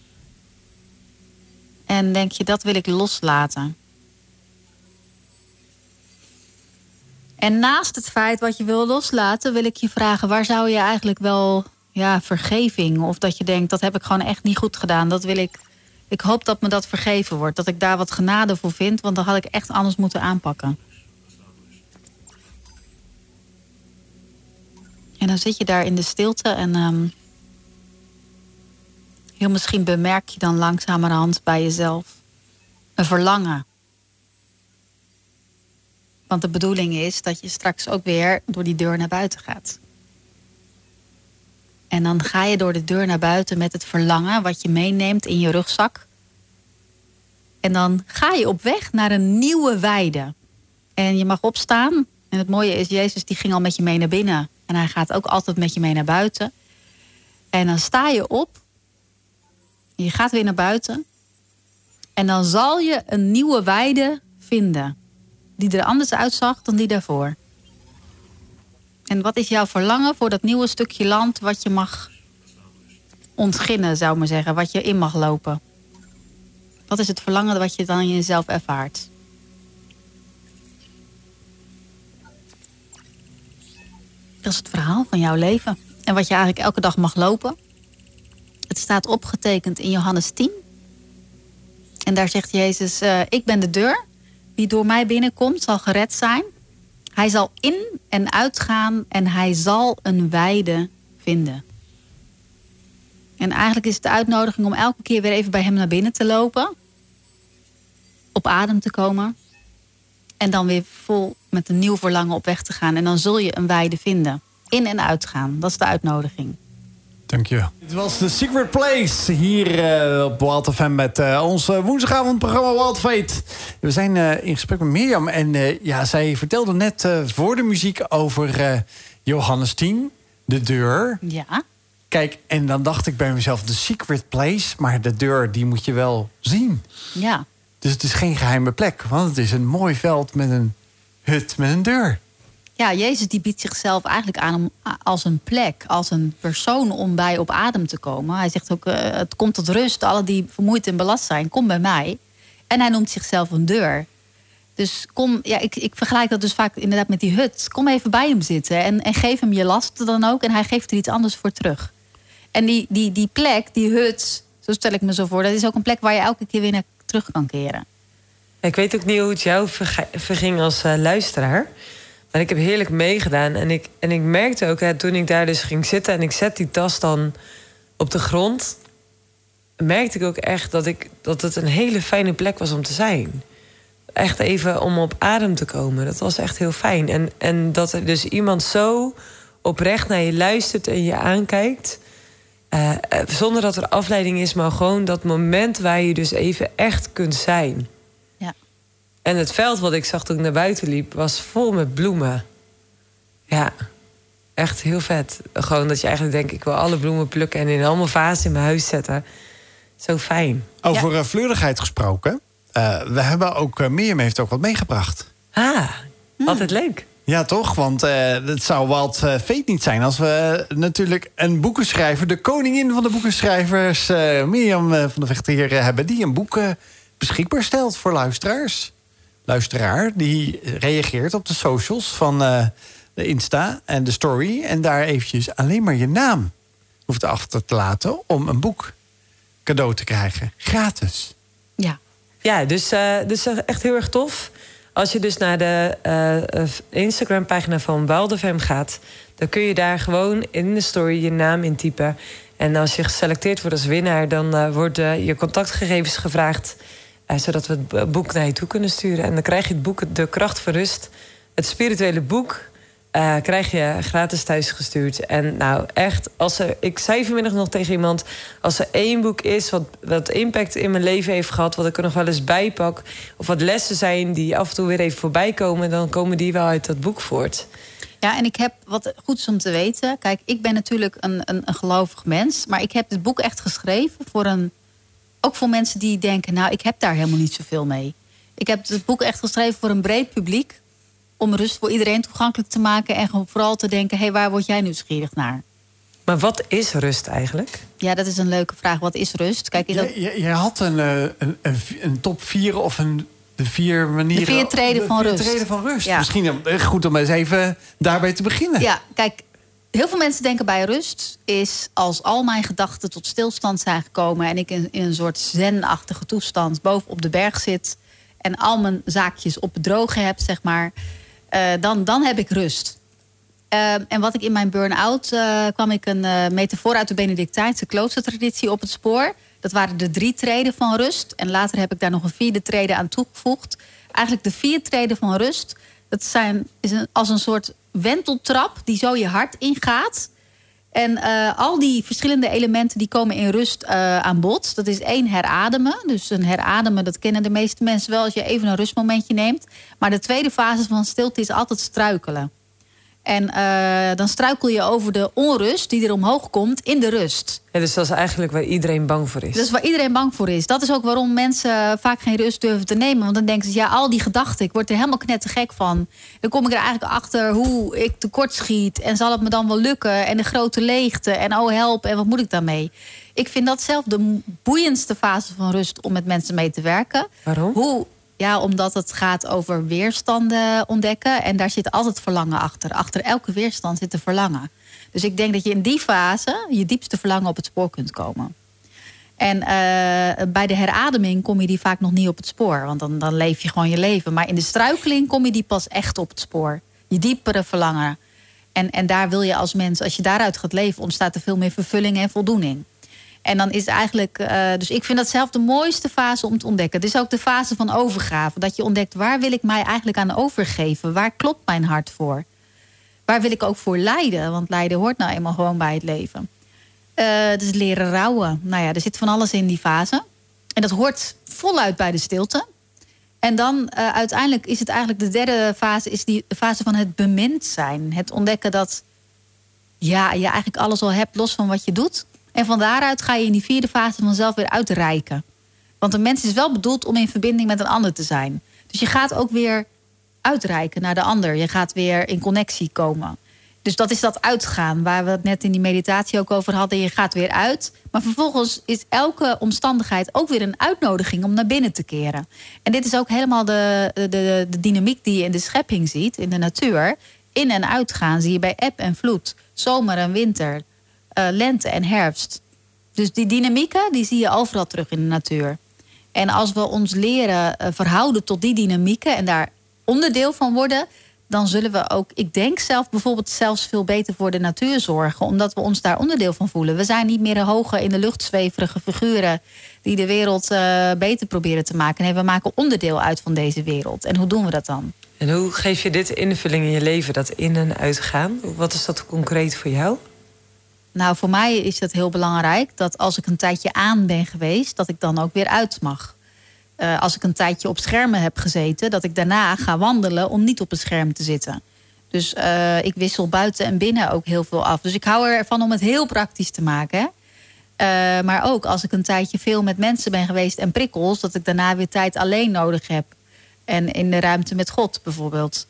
En denk je, dat wil ik loslaten. En naast het feit wat je wil loslaten, wil ik je vragen: waar zou je eigenlijk wel ja, vergeving? Of dat je denkt, dat heb ik gewoon echt niet goed gedaan. Dat wil ik. Ik hoop dat me dat vergeven wordt. Dat ik daar wat genade voor vind, want dan had ik echt anders moeten aanpakken. En dan zit je daar in de stilte en. ehm, Heel misschien bemerk je dan langzamerhand bij jezelf een verlangen. Want de bedoeling is dat je straks ook weer door die deur naar buiten gaat. En dan ga je door de deur naar buiten met het verlangen wat je meeneemt in je rugzak. En dan ga je op weg naar een nieuwe weide. En je mag opstaan. En het mooie is, Jezus die ging al met je mee naar binnen. En hij gaat ook altijd met je mee naar buiten. En dan sta je op. Je gaat weer naar buiten. En dan zal je een nieuwe weide vinden. Die er anders uitzag dan die daarvoor. En wat is jouw verlangen voor dat nieuwe stukje land wat je mag ontginnen, zou ik maar zeggen, wat je in mag lopen? Wat is het verlangen wat je dan in jezelf ervaart? Dat is het verhaal van jouw leven. En wat je eigenlijk elke dag mag lopen. Het staat opgetekend in Johannes 10. En daar zegt Jezus: uh, Ik ben de deur. Wie door mij binnenkomt, zal gered zijn. Hij zal in en uitgaan en hij zal een weide vinden. En eigenlijk is het de uitnodiging om elke keer weer even bij hem naar binnen te lopen. Op adem te komen. En dan weer vol met een nieuw verlangen op weg te gaan. En dan zul je een weide vinden. In en uitgaan. Dat is de uitnodiging. Dankjewel. Dit was The Secret Place hier uh, op Wild FM met uh, ons woensdagavondprogramma Wild Fate. We zijn uh, in gesprek met Mirjam en ja, zij vertelde net voor de muziek over Johannes 10, de deur. Ja. Kijk, en dan dacht ik bij mezelf, The Secret Place, maar de deur die moet je wel zien. Ja. Dus het is geen geheime plek, want het is een mooi veld met een hut met een deur. Ja, Jezus die biedt zichzelf eigenlijk aan om, als een plek, als een persoon om bij op adem te komen. Hij zegt ook, uh, het komt tot rust, alle die vermoeid en belast zijn, kom bij mij. En hij noemt zichzelf een deur. Dus kom, ja, ik, ik vergelijk dat dus vaak inderdaad met die hut. Kom even bij hem zitten en, en geef hem je last dan ook. En hij geeft er iets anders voor terug. En die, die, die plek, die hut, zo stel ik me zo voor, dat is ook een plek waar je elke keer weer naar terug kan keren. Ik weet ook niet hoe het jou verging als uh, luisteraar. Maar ik heb heerlijk meegedaan. En ik, en ik merkte ook, hè, toen ik daar dus ging zitten en ik zet die tas dan op de grond, merkte ik ook echt dat, ik, dat het een hele fijne plek was om te zijn. Echt even om op adem te komen. Dat was echt heel fijn. En, en dat er dus iemand zo oprecht naar je luistert en je aankijkt. Uh, zonder dat er afleiding is, maar gewoon dat moment waar je dus even echt kunt zijn. En het veld wat ik zag toen ik naar buiten liep, was vol met bloemen. Ja, echt heel vet. Gewoon dat je eigenlijk denkt, ik wil alle bloemen plukken en in allemaal vazen in mijn huis zetten. Zo fijn. Over ja. fleurigheid gesproken. Uh, we hebben ook, uh, Mirjam heeft ook wat meegebracht. Ah, hmm. altijd leuk. Ja, toch? Want uh, het zou wat uh, feit niet zijn als we natuurlijk een boekenschrijver, de koningin van de boekenschrijvers, uh, Mirjam van de Vechter, hebben, die een boek beschikbaar stelt voor luisteraars luisteraar die reageert op de socials van uh, de Insta en de story. En daar eventjes alleen maar je naam hoeft af te laten om een boek cadeau te krijgen. Gratis. Ja. Ja, dus, uh, dus echt heel erg tof. Als je dus naar de uh, Instagram-pagina van Waldefem gaat... dan kun je daar gewoon in de story je naam intypen. En als je geselecteerd wordt als winnaar... dan uh, worden je contactgegevens gevraagd... Uh, zodat we het boek naar je toe kunnen sturen. En dan krijg je het boek De Kracht van Rust. Het spirituele boek uh, krijg je gratis thuis gestuurd. En nou, echt, als er, ik zei vanmiddag nog tegen iemand... als er één boek is wat, wat impact in mijn leven heeft gehad... wat ik er nog wel eens bij pak... of wat lessen zijn die af en toe weer even voorbij komen... dan komen die wel uit dat boek voort. Ja, en ik heb wat goeds om te weten. Kijk, ik ben natuurlijk een, een, een gelovig mens... maar ik heb het boek echt geschreven voor een ook voor mensen die denken, nou, ik heb daar helemaal niet zoveel mee. Ik heb het boek echt geschreven voor een breed publiek. Om rust voor iedereen toegankelijk te maken. En gewoon vooral te denken, hé, hey, waar word jij nieuwsgierig naar? Maar wat is rust eigenlijk? Ja, dat is een leuke vraag. Wat is rust? Kijk, je, je, je, had een, eh, een, een, een, top 4 of een, de vier manieren... De vier treden van rust. treden van rust. Ja. Misschien eh, goed om eens even daarbij te beginnen. Ja, kijk, Heel veel mensen denken bij rust is als al mijn gedachten tot stilstand zijn gekomen en ik in, een soort zenachtige toestand boven op de berg zit en al mijn zaakjes op het droge heb, zeg maar, uh, dan, dan heb ik rust. Ehm, en wat ik in mijn burn-out uh, kwam ik een metafoor uit de Benedictijnse kloostertraditie op het spoor. Dat waren de drie treden van rust. En later heb ik daar nog een vierde trede aan toegevoegd. Eigenlijk de vier treden van rust. Dat zijn, is een, als een soort wenteltrap die zo je hart ingaat. En uh, al die verschillende elementen die komen in rust uh, aan bod. Dat is één herademen. Dus een herademen, dat kennen de meeste mensen wel... als je even een rustmomentje neemt. Maar de tweede fase van stilte is altijd struikelen. En uh, dan struikel je over de onrust die er omhoog komt in de rust. Ja, dus dat is eigenlijk waar iedereen bang voor is. Dat is waar iedereen bang voor is. Dat is ook waarom mensen vaak geen rust durven te nemen. Want dan denken ze, ja, al die gedachten, ik word er helemaal knettergek van. Dan kom ik er eigenlijk achter hoe ik tekort schiet. En zal het me dan wel lukken? En de grote leegte. En oh, help. En wat moet ik daarmee? Ik vind dat zelf de boeiendste fase van rust om met mensen mee te werken. Waarom? Hoe ja, omdat het gaat over weerstanden ontdekken. En daar zit altijd verlangen achter. Achter elke weerstand zit een verlangen. Dus ik denk dat je in die fase je diepste verlangen op het spoor kunt komen. En uh, bij de herademing kom je die vaak nog niet op het spoor. Want dan, dan leef je gewoon je leven. Maar in de struikeling kom je die pas echt op het spoor. Je diepere verlangen. En, en daar wil je als mens, als je daaruit gaat leven... ontstaat er veel meer vervulling en voldoening. En dan is eigenlijk, uh, dus ik vind dat zelf de mooiste fase om te ontdekken. Het is ook de fase van overgave. Dat je ontdekt, waar wil ik mij eigenlijk aan overgeven? Waar klopt mijn hart voor? Waar wil ik ook voor lijden? Want lijden hoort nou eenmaal gewoon bij het leven. Uh, dus leren rouwen. Nou ja, er zit van alles in die fase. En dat hoort voluit bij de stilte. En dan uh, uiteindelijk is het eigenlijk de derde fase... is die fase van het bemind zijn. Het ontdekken dat ja, je eigenlijk alles al hebt los van wat je doet... En van daaruit ga je in die vierde fase vanzelf weer uitreiken. Want een mens is wel bedoeld om in verbinding met een ander te zijn. Dus je gaat ook weer uitreiken naar de ander. Je gaat weer in connectie komen. Dus dat is dat uitgaan, waar we het net in die meditatie ook over hadden. Je gaat weer uit. Maar vervolgens is elke omstandigheid ook weer een uitnodiging om naar binnen te keren. En dit is ook helemaal de, de, de dynamiek die je in de schepping ziet, in de natuur. In en uitgaan zie je bij eb en vloed, zomer en winter, uh, lente en herfst. Dus die dynamieken die zie je overal terug in de natuur. En als we ons leren uh, verhouden tot die dynamieken en daar onderdeel van worden, dan zullen we ook, ik denk zelf bijvoorbeeld zelfs veel beter voor de natuur zorgen, omdat we ons daar onderdeel van voelen. We zijn niet meer de hoge in de lucht zweverige figuren die de wereld uh, beter proberen te maken. Nee, we maken onderdeel uit van deze wereld. En hoe doen we dat dan? En hoe geef je dit invulling in je leven, dat in- en uitgaan? Wat is dat concreet voor jou? Nou, voor mij is het heel belangrijk dat als ik een tijdje aan ben geweest, dat ik dan ook weer uit mag. Uh, als ik een tijdje op schermen heb gezeten, dat ik daarna ga wandelen om niet op het scherm te zitten. Dus uh, ik wissel buiten en binnen ook heel veel af. Dus ik hou ervan om het heel praktisch te maken. Hè? Uh, maar ook als ik een tijdje veel met mensen ben geweest en prikkels, dat ik daarna weer tijd alleen nodig heb. En in de ruimte met God bijvoorbeeld.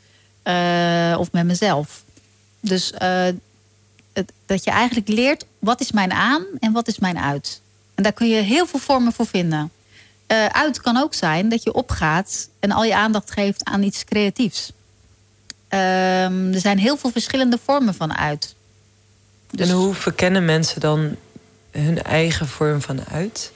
of met mezelf. Dus dat je eigenlijk leert wat is mijn aan en wat is mijn uit. En daar kun je heel veel vormen voor vinden. Uh, uit kan ook zijn dat je opgaat en al je aandacht geeft aan iets creatiefs. Uh, er zijn heel veel verschillende vormen van uit. Dus... En hoe verkennen mensen dan hun eigen vorm van uit?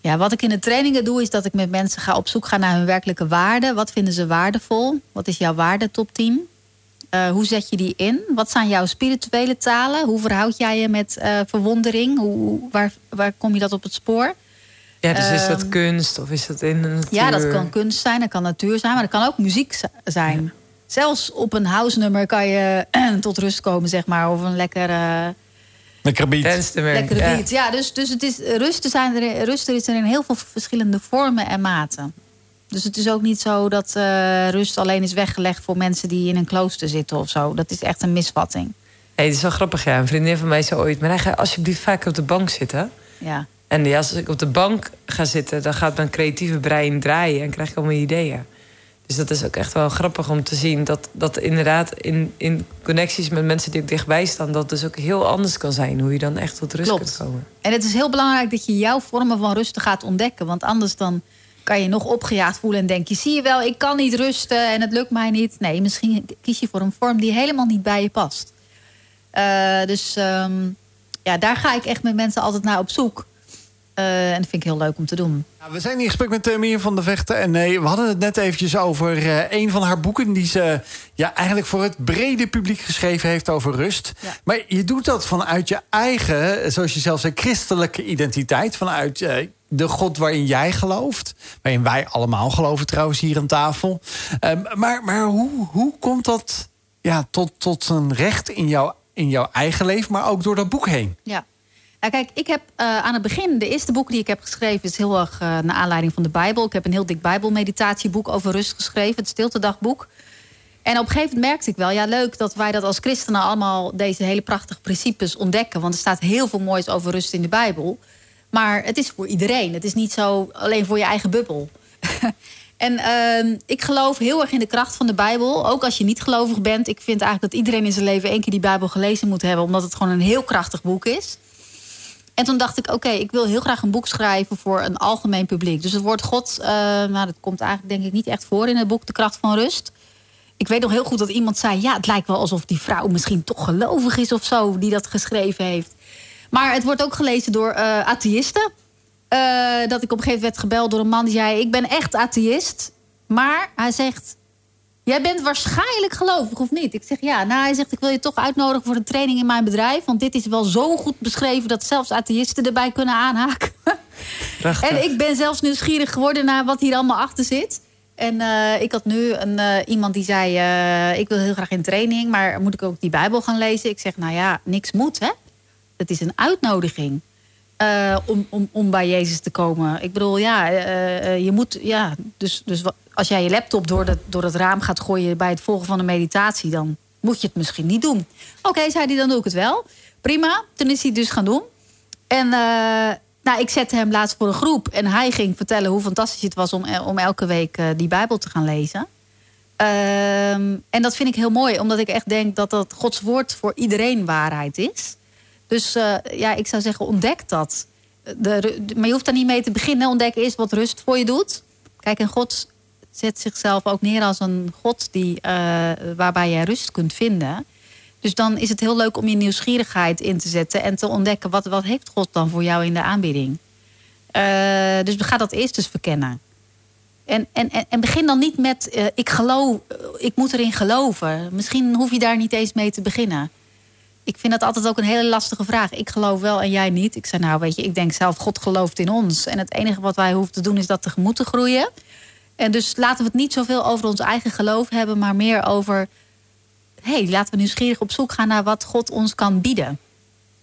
Ja, wat ik in de trainingen doe, is dat ik met mensen ga op zoek gaan naar hun werkelijke waarden. Wat vinden ze waardevol? Wat is jouw waarde top 10? Uh, hoe zet je die in? Wat zijn jouw spirituele talen? Hoe verhoud jij je met uh, verwondering? Hoe, waar, waar kom je dat op het spoor? Ja, dus is dat uh, kunst of is dat in de natuur? Ja, dat kan kunst zijn, dat kan natuur zijn, maar dat kan ook muziek zijn. Ja. Zelfs op een house nummer kan je tot rust komen, zeg maar, of een lekker. Lekkere beat. Lekkere beat. Ja, ja dus, dus het is, rusten, zijn er, rusten is er in heel veel verschillende vormen en maten. Dus het is ook niet zo dat uh, rust alleen is weggelegd voor mensen die in een klooster zitten of zo. Dat is echt een misvatting. Nee, het is wel grappig, ja. Een vriendin van mij zei ooit... maar gaat alsjeblieft vaak op de bank zitten. Ja. En ja, als ik op de bank ga zitten... dan gaat mijn creatieve brein draaien en krijg ik allemaal ideeën. Dus dat is ook echt wel grappig om te zien... dat, dat inderdaad in, in connecties met mensen die ook dichtbij staan... dat dus ook heel anders kan zijn... hoe je dan echt tot rust Klopt. kunt komen. En het is heel belangrijk dat je jouw vormen van rust gaat ontdekken. Want anders dan kan je nog opgejaagd voelen en denk je... zie je wel, ik kan niet rusten en het lukt mij niet. Nee, misschien kies je voor een vorm die helemaal niet bij je past. Uh, dus um, ja, daar ga ik echt met mensen altijd naar op zoek. Uh, en dat vind ik heel leuk om te doen. Ja, we zijn in gesprek met uh, van der Vechten. En nee, we hadden het net eventjes over uh, een van haar boeken... die ze ja, eigenlijk voor het brede publiek geschreven heeft over rust. Ja. Maar je doet dat vanuit je eigen, zoals je zelf zei... christelijke identiteit. Vanuit de God waarin jij gelooft. Waarin wij allemaal geloven trouwens hier aan tafel. Ehm, maar maar hoe, hoe komt dat ja, tot, tot een recht in, jou, in jouw eigen leven... maar ook door dat boek heen? Ja. Nou, kijk, ik heb uh, aan het begin, de eerste boek die ik heb geschreven... is heel erg uh, naar aanleiding van de Bijbel. Ik heb een heel dik Bijbelmeditatieboek over rust geschreven. Het Stiltedagboek. En op een gegeven moment merkte ik wel... ja, leuk dat wij dat als christenen allemaal... deze hele prachtige principes ontdekken. Want er staat heel veel moois over rust in de Bijbel. Maar het is voor iedereen. Het is niet zo alleen voor je eigen bubbel. en uh, ik geloof heel erg in de kracht van de Bijbel. Ook als je niet gelovig bent. Ik vind eigenlijk dat iedereen in zijn leven... één keer die Bijbel gelezen moet hebben. Omdat het gewoon een heel krachtig boek is... En toen dacht ik, oké, ik wil heel graag een boek schrijven voor een algemeen publiek. Dus het woord God, uh, nou, dat komt eigenlijk denk ik niet echt voor in het boek De Kracht van Rust. Ik weet nog heel goed dat iemand zei, ja, het lijkt wel alsof die vrouw misschien toch gelovig is of zo, die dat geschreven heeft. Maar het wordt ook gelezen door uh, atheïsten. Uh, dat ik op een gegeven moment werd gebeld door een man die zei, ik ben echt atheïst. Maar hij zegt, Jij bent waarschijnlijk gelovig, of niet? Ik zeg ja. Nou, hij zegt, ik wil je toch uitnodigen voor een training in mijn bedrijf. Want dit is wel zo goed beschreven dat zelfs atheïsten erbij kunnen aanhaken. Prachtig. En ik ben zelfs nieuwsgierig geworden naar wat hier allemaal achter zit. En uh, ik had nu een, uh, iemand die zei, uh, ik wil heel graag in training. Maar moet ik ook die Bijbel gaan lezen? Ik zeg, nou ja, niks moet, hè? Het is een uitnodiging. om, om, om bij Jezus te komen. Ik bedoel, ja, je moet, ja, dus, dus als jij je laptop door, door het raam gaat gooien bij het volgen van een meditatie, dan moet je het misschien niet doen. Oké, zei hij, dan doe ik het wel. Prima, toen is hij dus gaan doen. En nou, ik zette hem laatst voor een groep. En hij ging vertellen hoe fantastisch het was om, om elke week die Bijbel te gaan lezen. Uh, en dat vind ik heel mooi, omdat ik echt denk dat dat Gods woord voor iedereen waarheid is. Dus uh, ja, ik zou zeggen, ontdek dat. De, maar je hoeft daar niet mee te beginnen. Ontdekken is wat rust voor je doet. Kijk, en God zet zichzelf ook neer als een God die, uh, waarbij je rust kunt vinden. Dus dan is het heel leuk om je nieuwsgierigheid in te zetten en te ontdekken wat, wat heeft God dan voor jou in de aanbieding. Uh, dus ga dat eerst eens verkennen. En, en, en begin dan niet met ik geloof, ik moet erin geloven. Misschien hoef je daar niet eens mee te beginnen. Ik vind dat altijd ook een hele lastige vraag. Ik geloof wel en jij niet. Ik zei nou weet je, ik denk zelf God gelooft in ons. En het enige wat wij hoeven te doen is dat tegemoet te groeien. En dus laten we het niet zoveel over ons eigen geloof hebben, maar meer over. hey, laten we nieuwsgierig op zoek gaan naar wat God ons kan bieden.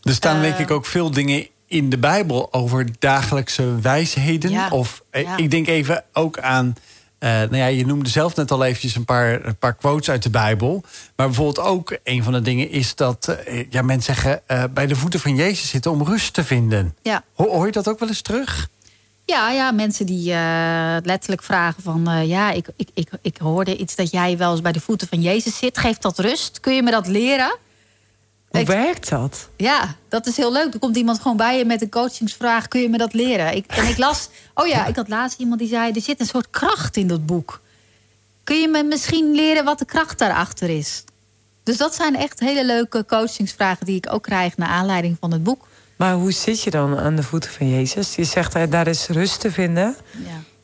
Er staan uh, denk ik ook veel dingen in de Bijbel over dagelijkse wijsheden. Ja, of eh, ja. ik denk even ook aan. Uh, nou ja, je noemde zelf net al eventjes een paar, een paar quotes uit de Bijbel. Maar bijvoorbeeld ook een van de dingen is dat uh, ja, mensen zeggen... Uh, bij de voeten van Jezus zitten om rust te vinden. Ja. Ho hoor je dat ook wel eens terug? Ja, ja mensen die letterlijk vragen van... Ja, ik, ik, ik, ik hoorde iets dat jij wel eens bij de voeten van Jezus zit. Geeft dat rust? Kun je me dat leren? Hoe Ik- werkt dat? Ja, dat is heel leuk. Er komt iemand gewoon bij je met een coachingsvraag. Kun je me dat leren? Ik, en ik las... Oh ja, ik had laatst iemand die zei... er zit een soort kracht in dat boek. Kun je me misschien leren wat de kracht daarachter is? Dus dat zijn echt hele leuke coachingsvragen... die ik ook krijg naar aanleiding van het boek. Maar hoe zit je dan aan de voeten van Jezus? Je zegt, daar is rust te vinden.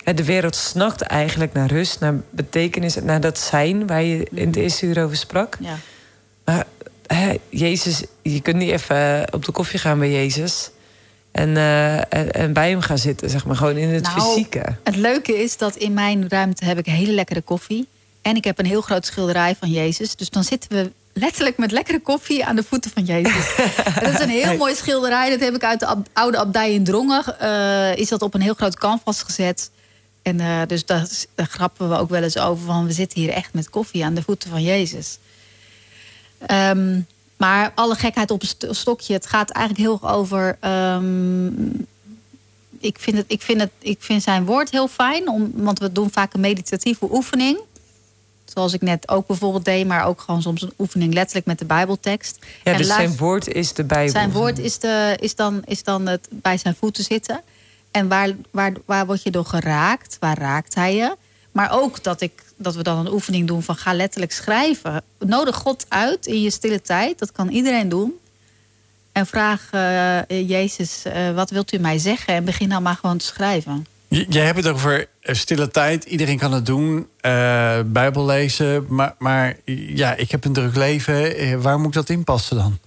Ja. De wereld snakt eigenlijk naar rust, naar betekenis, naar dat zijn waar je in het eerste uur over sprak. Ja. Maar hè, Jezus, je kunt niet even op de koffie gaan bij Jezus en, eh, en, en bij hem gaan zitten, zeg maar, gewoon in het Nou, fysieke. Het leuke is dat in mijn ruimte heb ik hele lekkere koffie. En ik heb een heel groot schilderij van Jezus. Dus dan zitten we letterlijk met lekkere koffie aan de voeten van Jezus. Dat is een heel mooi schilderij. Dat heb ik uit de ab- oude abdij in Drongen. eh, is dat op een heel groot canvas gezet. En eh, dus daar grappen we ook wel eens over. Van we zitten hier echt met koffie aan de voeten van Jezus. Ehm, maar alle gekheid op een st- stokje. Het gaat eigenlijk heel erg over. ehm, ik, vind het, ik, vind het, ik vind zijn woord heel fijn. Om, want we doen vaak een meditatieve oefening. Zoals ik net ook bijvoorbeeld deed. Maar ook gewoon soms een oefening letterlijk met de Bijbeltekst. Ja, En dus zijn woord is de Bijbel. zijn woord is, de, is, dan, is dan het bij zijn voeten zitten. En waar, waar, waar word je door geraakt? Waar raakt hij je? Maar ook dat, ik, dat we dan een oefening doen van ga letterlijk schrijven. Nodig God uit in je stille tijd. Dat kan iedereen doen. En vraag uh, Jezus, uh, wat wilt u mij zeggen? En begin dan maar gewoon te schrijven. Je, je hebt het over stille tijd. Iedereen kan het doen. Uh, Bijbel lezen. Maar, maar ja, ik heb een druk leven. waar moet ik dat inpassen dan?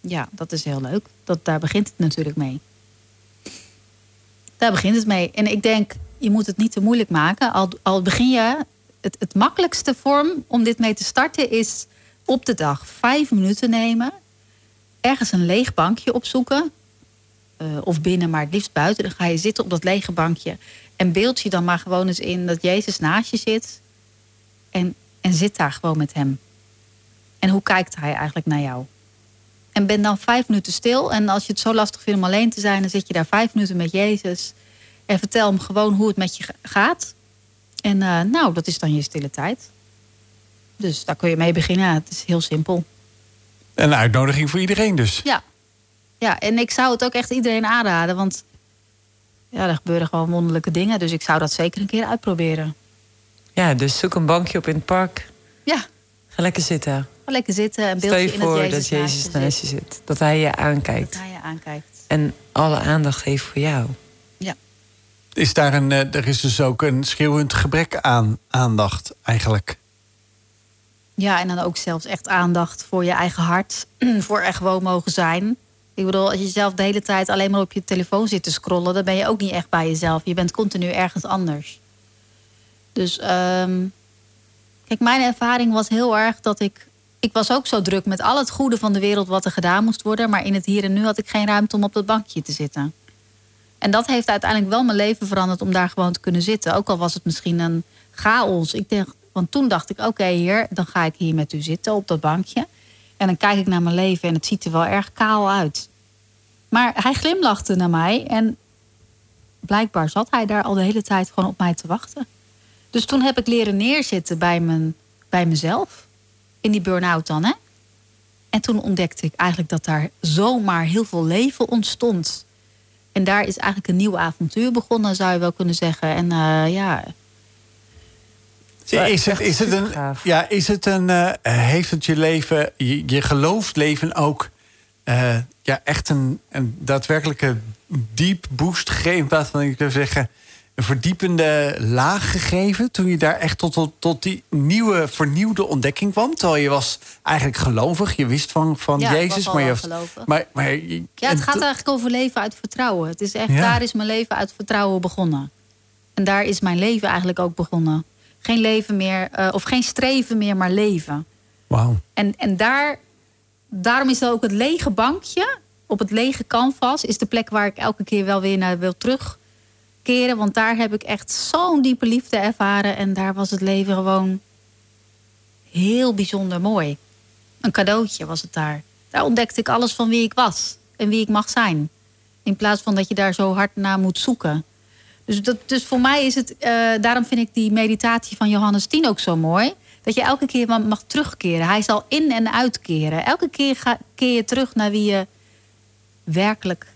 Ja, dat is heel leuk. Dat, daar begint het natuurlijk mee. Daar begint het mee. En ik denk, je moet het niet te moeilijk maken. Al, al begin je... Het, het makkelijkste vorm om dit mee te starten is op de dag vijf minuten nemen. Ergens een leeg bankje opzoeken. Uh, of binnen, maar het liefst buiten. Dan ga je zitten op dat lege bankje. En beeld je dan maar gewoon eens in dat Jezus naast je zit. En, en zit daar gewoon met hem. En hoe kijkt hij eigenlijk naar jou? En ben dan vijf minuten stil. En als je het zo lastig vindt om alleen te zijn, dan zit je daar vijf minuten met Jezus. En vertel hem gewoon hoe het met je gaat. En uh, nou, dat is dan je stille tijd. Dus daar kun je mee beginnen. Het is heel simpel. Een uitnodiging voor iedereen dus. Ja. Ja, en ik zou het ook echt iedereen aanraden. Want ja, er gebeuren gewoon wonderlijke dingen. Dus ik zou dat zeker een keer uitproberen. Ja, dus zoek een bankje op in het park. Ja. Ga lekker zitten. Ga lekker zitten en beeld je, je voor dat Jezus, dat Jezus naast je zit. Dat hij je aankijkt. Dat hij je aankijkt. En alle aandacht heeft voor jou. Is daar een, eh, er is dus ook een schreeuwend gebrek aan aandacht eigenlijk. Ja, en dan ook zelfs echt aandacht voor je eigen hart. voor er gewoon mogen zijn. Ik bedoel, als je zelf de hele tijd alleen maar op je telefoon zit te scrollen, dan ben je ook niet echt bij jezelf. Je bent continu ergens anders. Dus um, kijk, mijn ervaring was heel erg dat ik. Ik was ook zo druk met al het goede van de wereld wat er gedaan moest worden. Maar in het hier en nu had ik geen ruimte om op dat bankje te zitten. En dat heeft uiteindelijk wel mijn leven veranderd om daar gewoon te kunnen zitten. Ook al was het misschien een chaos. Ik denk, want toen dacht ik, oké okay, heer, dan ga ik hier met u zitten op dat bankje. En dan kijk ik naar mijn leven en het ziet er wel erg kaal uit. Maar hij glimlachte naar mij en blijkbaar zat hij daar al de hele tijd gewoon op mij te wachten. Dus toen heb ik leren neerzitten bij, mijn, bij mezelf. In die burn-out dan, hè. En toen ontdekte ik eigenlijk dat daar zomaar heel veel leven ontstond. En daar is eigenlijk een nieuw avontuur begonnen, zou je wel kunnen zeggen. En uh, ja, is het, is het een, ja, is het een, uh, heeft het je leven, je, je geloofsleven ook uh, ja, echt een, een daadwerkelijke diep boost gegeven? In plaats van, ik zou zeggen, een verdiepende laag gegeven... toen je daar echt tot, tot, tot die nieuwe, vernieuwde ontdekking kwam? Terwijl je was eigenlijk gelovig, je wist van, van ja, Jezus. maar, je was, maar, maar, ja, het gaat eigenlijk over leven uit vertrouwen. Het is echt, ja. daar is mijn leven uit vertrouwen begonnen. En daar is mijn leven eigenlijk ook begonnen. Geen leven meer, uh, of geen streven meer, maar leven. Wauw. En, en daar, daarom is dat ook het lege bankje op het lege canvas... is de plek waar ik elke keer wel weer naar wil terugkeren. Want daar heb ik echt zo'n diepe liefde ervaren. En daar was het leven gewoon heel bijzonder mooi. Een cadeautje was het daar. Daar ontdekte ik alles van wie ik was en wie ik mag zijn. In plaats van dat je daar zo hard naar moet zoeken... Dus, dat, dus voor mij is het, uh, daarom vind ik die meditatie van Johannes 10 ook zo mooi. Dat je elke keer mag terugkeren. Hij zal in- en uitkeren. Elke keer ga, keer je terug naar wie je werkelijk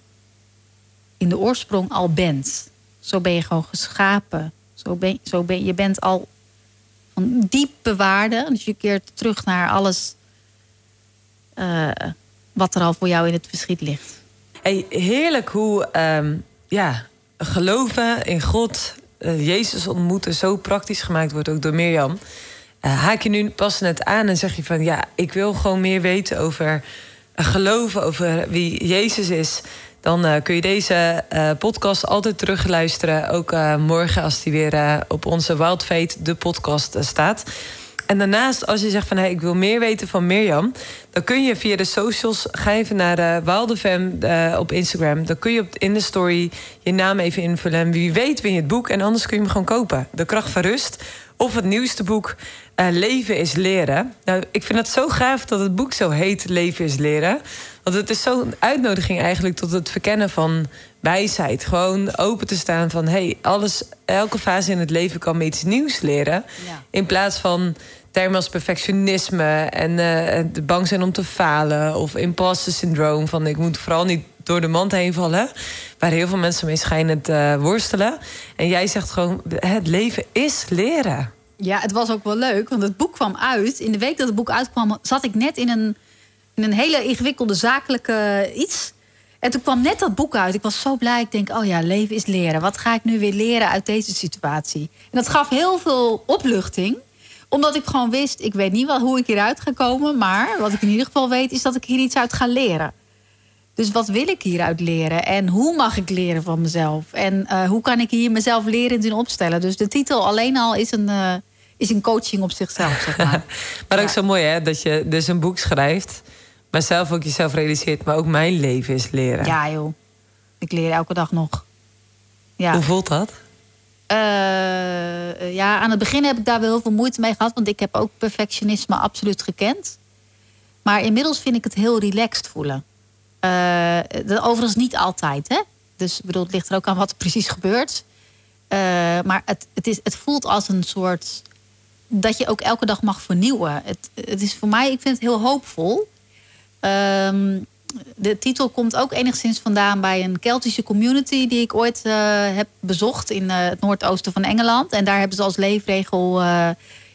in de oorsprong al bent. Zo ben je gewoon geschapen. Zo ben, zo ben, je bent al van diepe waarde. Dus je keert terug naar alles uh, wat er al voor jou in het verschiet ligt. Hey, heerlijk hoe um, ja, geloven in God, uh, Jezus ontmoeten, zo praktisch gemaakt wordt ook door Mirjam. Uh, haak je nu pas net aan en zeg je van ja, ik wil gewoon meer weten over geloven, over wie Jezus is. Dan kun je deze podcast altijd terugluisteren. Ook morgen als die weer op onze Wild de podcast, staat. En daarnaast, als je zegt van hey, ik wil meer weten van Mirjam, dan kun je via de socials, ga even naar uh, op Instagram. Dan kun je op, in de story je naam even invullen. En wie weet win je het boek. En anders kun je hem gewoon kopen. De kracht van rust. Of het nieuwste boek, uh, Leven is leren. Nou, ik vind het zo gaaf dat het boek zo heet Leven is leren. Want het is zo'n uitnodiging eigenlijk tot het verkennen van wijsheid. Gewoon open te staan van hey, alles, elke fase in het leven kan me iets nieuws leren. Ja. In plaats van termen als perfectionisme en uh, bang zijn om te falen of imposter syndroom van ik moet vooral niet door de mand heen vallen, waar heel veel mensen mee schijnen te uh, worstelen. En jij zegt gewoon het leven is leren. Ja, het was ook wel leuk, want het boek kwam uit. In de week dat het boek uitkwam, zat ik net in een In een hele ingewikkelde zakelijke iets. En toen kwam net dat boek uit. Ik was zo blij. Ik denk, oh ja, leven is leren. Wat ga ik nu weer leren uit deze situatie? En dat gaf heel veel opluchting omdat ik gewoon wist, ik weet niet wel hoe ik hieruit ga komen. Maar wat ik in ieder geval weet, is dat ik hier iets uit ga leren. Dus wat wil ik hieruit leren? En hoe mag ik leren van mezelf? En uh, hoe kan ik hier mezelf leren in opstellen? Dus de titel alleen al is een, uh, is een coaching op zichzelf, zeg maar. maar ook zo mooi, hè? Dat je dus een boek schrijft... maar zelf ook jezelf realiseert... maar ook mijn leven is leren. Ja, joh. Ik leer elke dag nog. Ja. Hoe voelt dat? Uh, ja, aan het begin heb ik daar wel heel veel moeite mee gehad... want ik heb ook perfectionisme absoluut gekend. Maar inmiddels vind ik het heel relaxed voelen. Uh, overigens niet altijd, hè? Dus bedoel, het ligt er ook aan wat er precies gebeurt. Uh, maar het, het, is, het voelt als een soort... dat je ook elke dag mag vernieuwen. Het, het is voor mij, ik vind het heel hoopvol. Uh, de titel komt ook enigszins vandaan bij een Keltische community... die ik ooit uh, heb bezocht in het noordoosten van Engeland. En daar hebben ze als leefregel...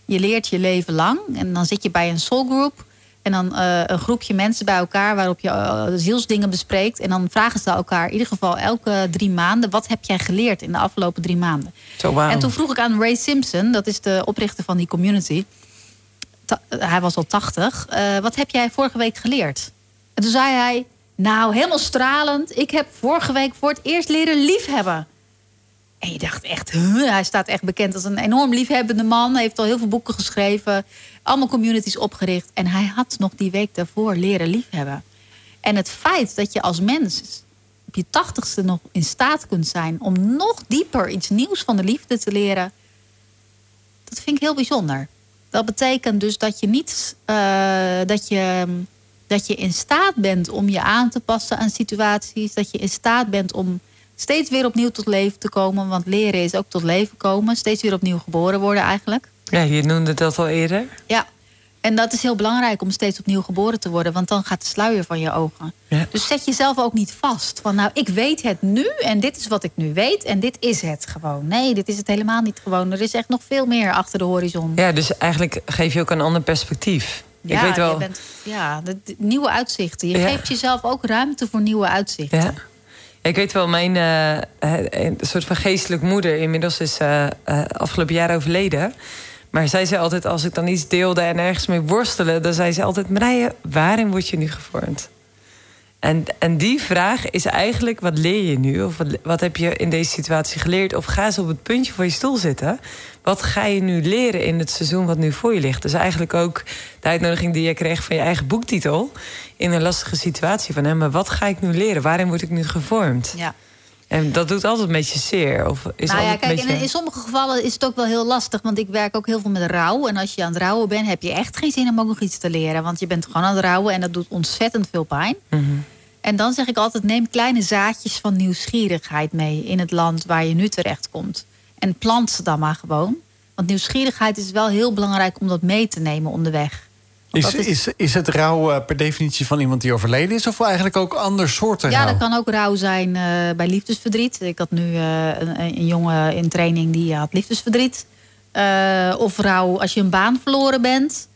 je leert je leven lang. En dan zit je bij een soulgroup... En dan uh, een groepje mensen bij elkaar waarop je uh, zielsdingen bespreekt. En dan vragen ze elkaar in ieder geval elke drie maanden... wat heb jij geleerd in de afgelopen drie maanden? Wow. En toen vroeg ik aan Ray Simpson, dat is de oprichter van die community... Ta hij was al 80, uh, wat heb jij vorige week geleerd? En toen zei hij, nou, helemaal stralend... ik heb vorige week voor het eerst leren liefhebben. En je dacht echt, huh? hij staat echt bekend als een enorm liefhebbende man. Hij heeft al heel veel boeken geschreven. Allemaal communities opgericht. En hij had nog die week daarvoor leren liefhebben. En het feit dat je als mens op je tachtigste nog in staat kunt zijn... om nog dieper iets nieuws van de liefde te leren... dat vind ik heel bijzonder. Dat betekent dus dat je niet... Uh, dat je dat je in staat bent om je aan te passen aan situaties. Dat je in staat bent om steeds weer opnieuw tot leven te komen. Want leren is ook tot leven komen. Steeds weer opnieuw geboren worden eigenlijk. Ja, je noemde dat al eerder. Ja, en dat is heel belangrijk om steeds opnieuw geboren te worden. Want dan gaat de sluier van je ogen. Ja. Dus zet jezelf ook niet vast. Van nou, ik weet het nu en dit is wat ik nu weet. En dit is het gewoon. Nee, dit is het helemaal niet gewoon. Er is echt nog veel meer achter de horizon. Ja, dus eigenlijk geef je ook een ander perspectief. Ja, ik weet wel. Je bent, ja, de, de nieuwe uitzichten. Je ja. geeft jezelf ook ruimte voor nieuwe uitzichten. Ja. Ik weet wel, mijn uh, een soort van geestelijk moeder... inmiddels is uh, uh, afgelopen jaar overleden. Maar zij zei altijd, als ik dan iets deelde en ergens mee worstelen... dan zei ze altijd, Marije, waarin word je nu gevormd? En, en die vraag is eigenlijk, wat leer je nu? Of wat, wat heb je in deze situatie geleerd? Of ga eens op het puntje van je stoel zitten. Wat ga je nu leren in het seizoen wat nu voor je ligt? Dus eigenlijk ook de uitnodiging die je kreeg van je eigen boektitel... in een lastige situatie van... hem. maar wat ga ik nu leren? Waarin word ik nu gevormd? Ja. En dat doet altijd een beetje zeer. Of is nou ja, kijk, beetje... in, in, sommige gevallen is het ook wel heel lastig. Want ik werk ook heel veel met rouw. En als je aan het rouwen bent, heb je echt geen zin om ook nog iets te leren. Want je bent gewoon aan het rouwen en dat doet ontzettend veel pijn. Mm -hmm. En dan zeg ik altijd, neem kleine zaadjes van nieuwsgierigheid mee... in het land waar je nu terecht komt. En plant ze dan maar gewoon. Want nieuwsgierigheid is wel heel belangrijk om dat mee te nemen onderweg. Is, is... Is, is het rouw uh, per definitie van iemand die overleden is... of eigenlijk ook ander soorten ja, rouw? Dat kan ook rouw zijn uh, bij liefdesverdriet. Ik had nu uh, een, een, jongen in training die had liefdesverdriet. of rouw als je een baan verloren bent.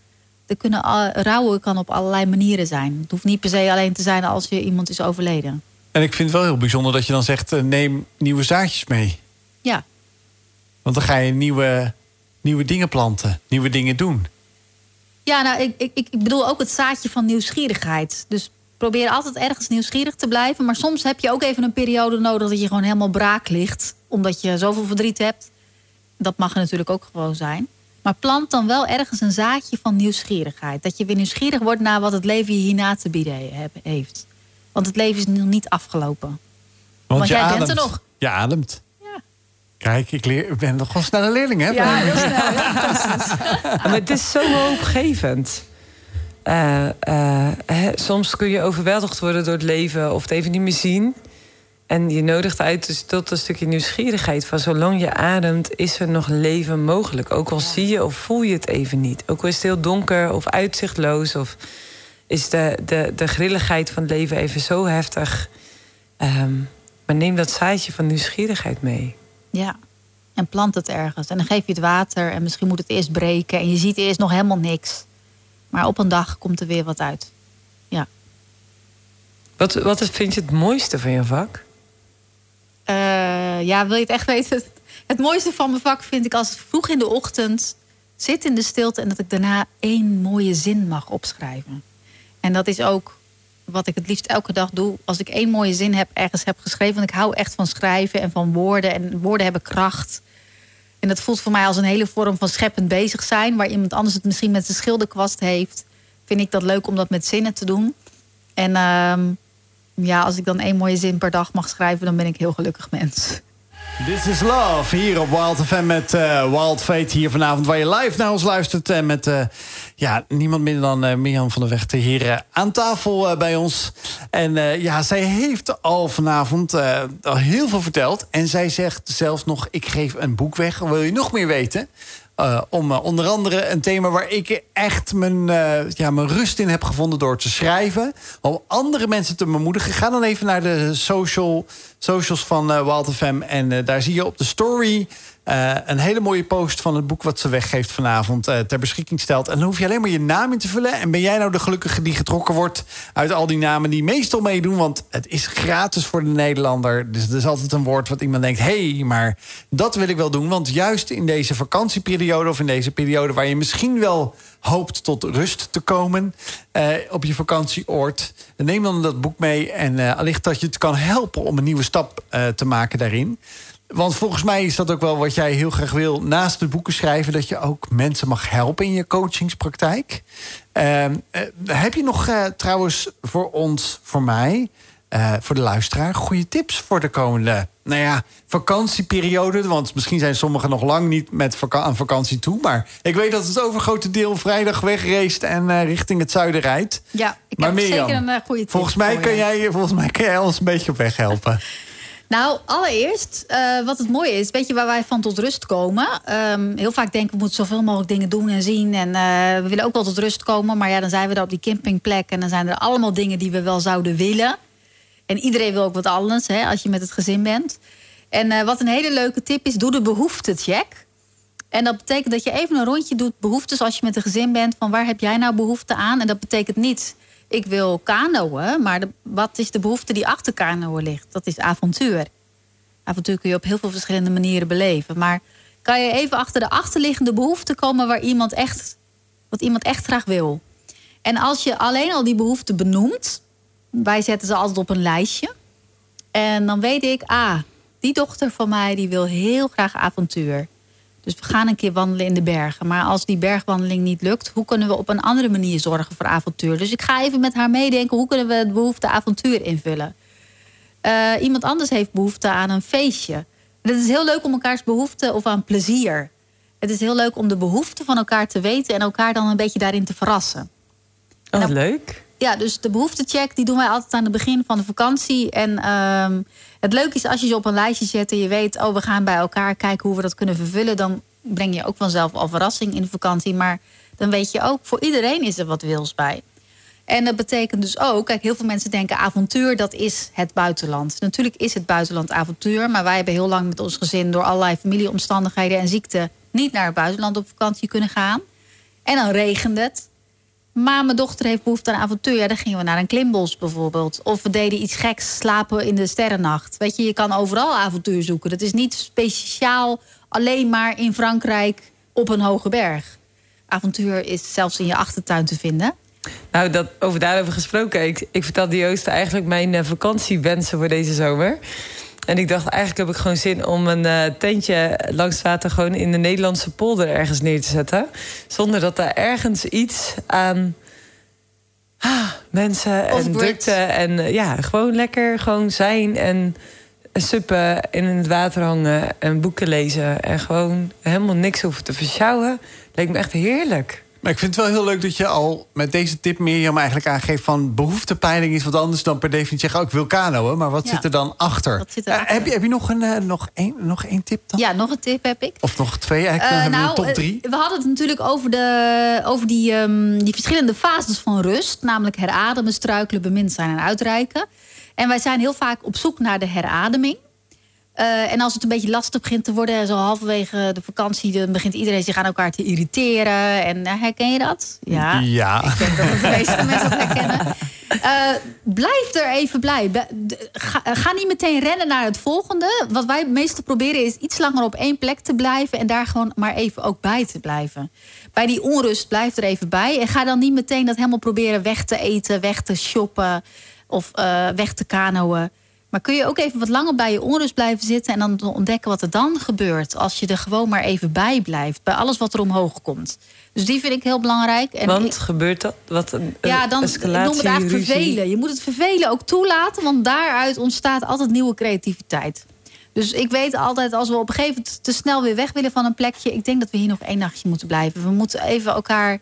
Er kunnen, rouwen kan op allerlei manieren zijn. Het hoeft niet per se alleen te zijn als je iemand is overleden. En ik vind het wel heel bijzonder dat je dan zegt... neem nieuwe zaadjes mee. Ja. Want dan ga je nieuwe, nieuwe dingen planten, nieuwe dingen doen. Ja, nou, ik, ik, ik bedoel ook het zaadje van nieuwsgierigheid. Dus probeer altijd ergens nieuwsgierig te blijven. Maar soms heb je ook even een periode nodig dat je gewoon helemaal braak ligt. Omdat je zoveel verdriet hebt. Dat mag er natuurlijk ook gewoon zijn. Maar plant dan wel ergens een zaadje van nieuwsgierigheid. Dat je weer nieuwsgierig wordt naar wat het leven je hierna te bieden heeft. Want het leven is nog niet afgelopen. Want, Want jij ademt. bent er nog. Je ademt. Kijk, ik, leer, ben nog gewoon snelle leerling, hè? Ja, heel snel. Maar het is zo hoopgevend. Uh, uh, hè, soms kun je overweldigd worden door het leven of het even niet meer zien. En je nodigt uit dus tot een stukje nieuwsgierigheid. Van zolang je ademt, is er nog leven mogelijk. Ook al ja. zie je of voel je het even niet. Ook al is het heel donker of uitzichtloos. Of is de, de, de grilligheid van het leven even zo heftig. Um, maar neem dat zaadje van nieuwsgierigheid mee. Ja, en plant het ergens. En dan geef je het water. En misschien moet het eerst breken. En je ziet eerst nog helemaal niks. Maar op een dag komt er weer wat uit. Ja. Wat, wat vind je het mooiste van je vak? Uh, ja, wil je het echt weten? Het mooiste van mijn vak vind ik als het vroeg in de ochtend zit in de stilte en dat ik daarna één mooie zin mag opschrijven. En dat is ook wat ik het liefst elke dag doe. Als ik één mooie zin heb, ergens heb geschreven. Want ik hou echt van schrijven en van woorden. En woorden hebben kracht. En dat voelt voor mij als een hele vorm van scheppend bezig zijn. Waar iemand anders het misschien met zijn schilderkwast heeft. Vind ik dat leuk om dat met zinnen te doen. En uh, ja, als ik dan één mooie zin per dag mag schrijven, dan ben ik heel gelukkig mens. This is Love hier op Wild FM met uh, Wild Fate hier vanavond... waar je live naar ons luistert en met uh, ja, niemand minder dan uh, Mirjam van der Weg... hier aan tafel bij ons. En ja, zij heeft al vanavond al heel veel verteld. En zij zegt zelfs nog, ik geef een boek weg. Wil je nog meer weten? Uh, om uh, onder andere een thema waar ik echt mijn, uh, ja, mijn rust in heb gevonden door te schrijven. Om andere mensen te bemoedigen. Ga dan even naar de social, socials van Wild FM. En daar zie je op de story uh, een hele mooie post van het boek wat ze weggeeft vanavond uh, ter beschikking stelt. En dan hoef je alleen maar je naam in te vullen. En ben jij nou de gelukkige die getrokken wordt uit al die namen die meestal meedoen? Want het is gratis voor de Nederlander. Dus er is altijd een woord wat iemand denkt: hé, hey, maar dat wil ik wel doen. Want juist in deze vakantieperiode of in deze periode waar je misschien wel hoopt tot rust te komen uh, op je vakantieoord. Neem dan dat boek mee en uh, allicht dat je het kan helpen om een nieuwe stap te maken daarin. Want volgens mij is dat ook wel wat jij heel graag wil. Naast het boeken schrijven, dat je ook mensen mag helpen in je coachingspraktijk. Uh, uh, heb je nog uh, trouwens voor ons, voor mij, voor de luisteraar, goede tips voor de komende nou ja, vakantieperiode? Want misschien zijn sommigen nog lang niet met vaka aan vakantie toe. Maar ik weet dat het overgrote deel vrijdag wegreest en richting het zuiden rijdt. Ja, ik maar heb Mirjam, zeker een goede tip. Volgens mij, kan jij, volgens mij kan jij ons een beetje op weg helpen. Nou, allereerst, uh, wat het mooie is, weet je waar wij van tot rust komen? Um, heel vaak denken we moeten zoveel mogelijk dingen doen en zien. En uh, we willen ook wel tot rust komen. Maar ja, dan zijn we daar op die campingplek. En dan zijn er allemaal dingen die we wel zouden willen. En iedereen wil ook wat anders, hè, als je met het gezin bent. En uh, wat een hele leuke tip is, doe de behoeftecheck. En dat betekent dat je even een rondje doet, behoeftes als je met een gezin bent. Van waar heb jij nou behoefte aan? En dat betekent niet ik wil kanoën, maar wat is de behoefte die achter kanoën ligt? Dat is avontuur. Avontuur kun je op heel veel verschillende manieren beleven. Maar kan je even achter de achterliggende behoefte komen waar iemand echt, wat iemand echt graag wil? En als je alleen al die behoeften benoemt, wij zetten ze altijd op een lijstje. En dan weet ik, ah, die dochter van mij die wil heel graag avontuur. Dus we gaan een keer wandelen in de bergen. Maar als die bergwandeling niet lukt, hoe kunnen we op een andere manier zorgen voor avontuur? Dus ik ga even met haar meedenken, hoe kunnen we het behoefte avontuur invullen? Uh, iemand anders heeft behoefte aan een feestje. En het is heel leuk om elkaars behoefte of aan plezier. Het is heel leuk om de behoeften van elkaar te weten en elkaar dan een beetje daarin te verrassen. Oh, leuk. Ja, dus de behoeftecheck die doen wij altijd aan het begin van de vakantie. En um, het leuke is als je ze op een lijstje zet en je weet, oh, we gaan bij elkaar kijken hoe we dat kunnen vervullen. Dan breng je ook vanzelf al verrassing in de vakantie. Maar dan weet je ook, voor iedereen is er wat wils bij. En dat betekent dus ook, kijk, heel veel mensen denken avontuur, dat is het buitenland. Natuurlijk is het buitenland avontuur, maar wij hebben heel lang met ons gezin door allerlei familieomstandigheden en ziekte niet naar het buitenland op vakantie kunnen gaan. En dan regende het. Maar mijn dochter heeft behoefte aan avontuur. Ja, dan gingen we naar een klimbos bijvoorbeeld. Of we deden iets geks, slapen in de sterrennacht. Weet je, je kan overal avontuur zoeken. Dat is niet speciaal alleen maar in Frankrijk op een hoge berg. Avontuur is zelfs in je achtertuin te vinden. Nou, dat, over daarover gesproken. Ik, ik vertelde Joost eigenlijk mijn uh, vakantiewensen voor deze zomer. En ik dacht, eigenlijk heb ik gewoon zin om een uh, tentje langs het water... gewoon in de Nederlandse polder ergens neer te zetten. Zonder dat daar ergens iets aan ah, mensen en drukte... en uh, ja, gewoon lekker gewoon zijn en suppen in het water hangen... en boeken lezen en gewoon helemaal niks hoeven te versjouwen. Leek me echt heerlijk. Maar ik vind het wel heel leuk dat je al met deze tip Mirjam eigenlijk aangeeft van behoeftepeiling is wat anders dan per definitie zeggen, oh, ik wil kanoën, maar wat zit er dan achter? Zit er heb, je, heb je nog een, uh, nog, één, nog één tip dan? Ja, nog een tip heb ik. Of nog twee eigenlijk, uh, hebben nou, we top drie. we hadden het natuurlijk over, de, over die, um, die verschillende fases van rust, namelijk herademen, struikelen, bemind zijn en uitreiken. En wij zijn heel vaak op zoek naar de herademing. Uh, en als het een beetje lastig begint te worden, zo halverwege de vakantie, dan begint iedereen zich aan elkaar te irriteren. En uh, herken je dat? Ja. ja. Ik denk dat de meeste mensen dat herkennen. Uh, blijf er even bij. Ga, ga, niet meteen rennen naar het volgende. Wat wij meestal proberen is iets langer op één plek te blijven... en daar gewoon maar even ook bij te blijven. Bij die onrust blijf er even bij. En ga dan niet meteen dat helemaal proberen weg te eten... weg te shoppen of weg te kanoën. Maar kun je ook even wat langer bij je onrust blijven zitten... en dan ontdekken wat er dan gebeurt... als je er gewoon maar even bij blijft. Bij alles wat er omhoog komt. Dus die vind ik heel belangrijk. En want gebeurt dat? Wat een, ja, dan escalatie, noem het eigenlijk vervelen. Je moet het vervelen ook toelaten... want daaruit ontstaat altijd nieuwe creativiteit. Dus ik weet altijd, als we op een gegeven moment te snel weer weg willen van een plekje... ik denk dat we hier nog één nachtje moeten blijven. We moeten even elkaar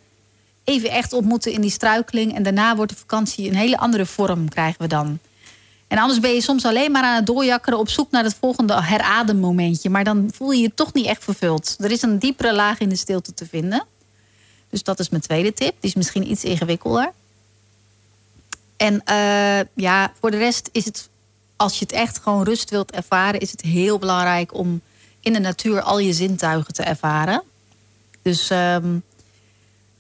even echt ontmoeten in die struikeling... en daarna wordt de vakantie een hele andere vorm krijgen we dan. En anders ben je soms alleen maar aan het doorjakkeren... op zoek naar het volgende herademmomentje. Maar dan voel je je toch niet echt vervuld. Er is een diepere laag in de stilte te vinden. Dus dat is mijn tweede tip. Die is misschien iets ingewikkelder. En uh, ja, voor de rest is het... als je het echt gewoon rust wilt ervaren... is het heel belangrijk om in de natuur al je zintuigen te ervaren. Dus... Um,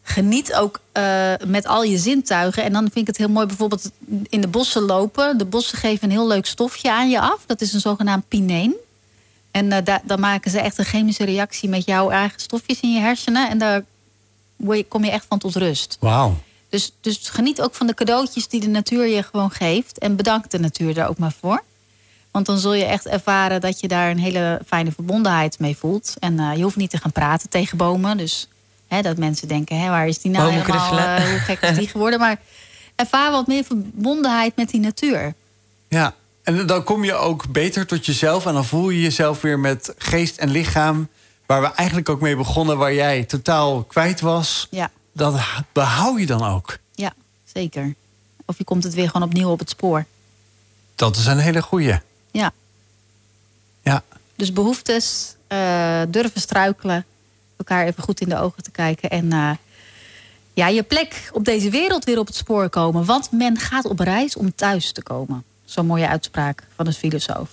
geniet ook uh, met al je zintuigen. En dan vind ik het heel mooi bijvoorbeeld in de bossen lopen. De bossen geven een heel leuk stofje aan je af. Dat is een zogenaamd pineen. En uh, dan maken ze echt een chemische reactie met jouw eigen stofjes in je hersenen. En daar kom je echt van tot rust. Wauw. Dus, dus geniet ook van de cadeautjes die de natuur je gewoon geeft. En bedank de natuur daar ook maar voor. Want dan zul je echt ervaren dat je daar een hele fijne verbondenheid mee voelt. En uh, je hoeft niet te gaan praten tegen bomen. Dus dat mensen denken, hè, waar is die nou helemaal, uh, hoe gek is die geworden? Maar ervaar wat meer verbondenheid met die natuur. Ja, en dan kom je ook beter tot jezelf... en dan voel je jezelf weer met geest en lichaam... waar we eigenlijk ook mee begonnen, waar jij totaal kwijt was. Ja. Dat behoud je dan ook. Ja, zeker. Of je komt het weer gewoon opnieuw op het spoor. Dat is een hele goeie. Ja. Ja. Dus behoeftes, uh, durven struikelen elkaar even goed in de ogen te kijken. En uh, ja, je plek op deze wereld weer op het spoor komen. Want men gaat op reis om thuis te komen. Zo'n mooie uitspraak van een filosoof.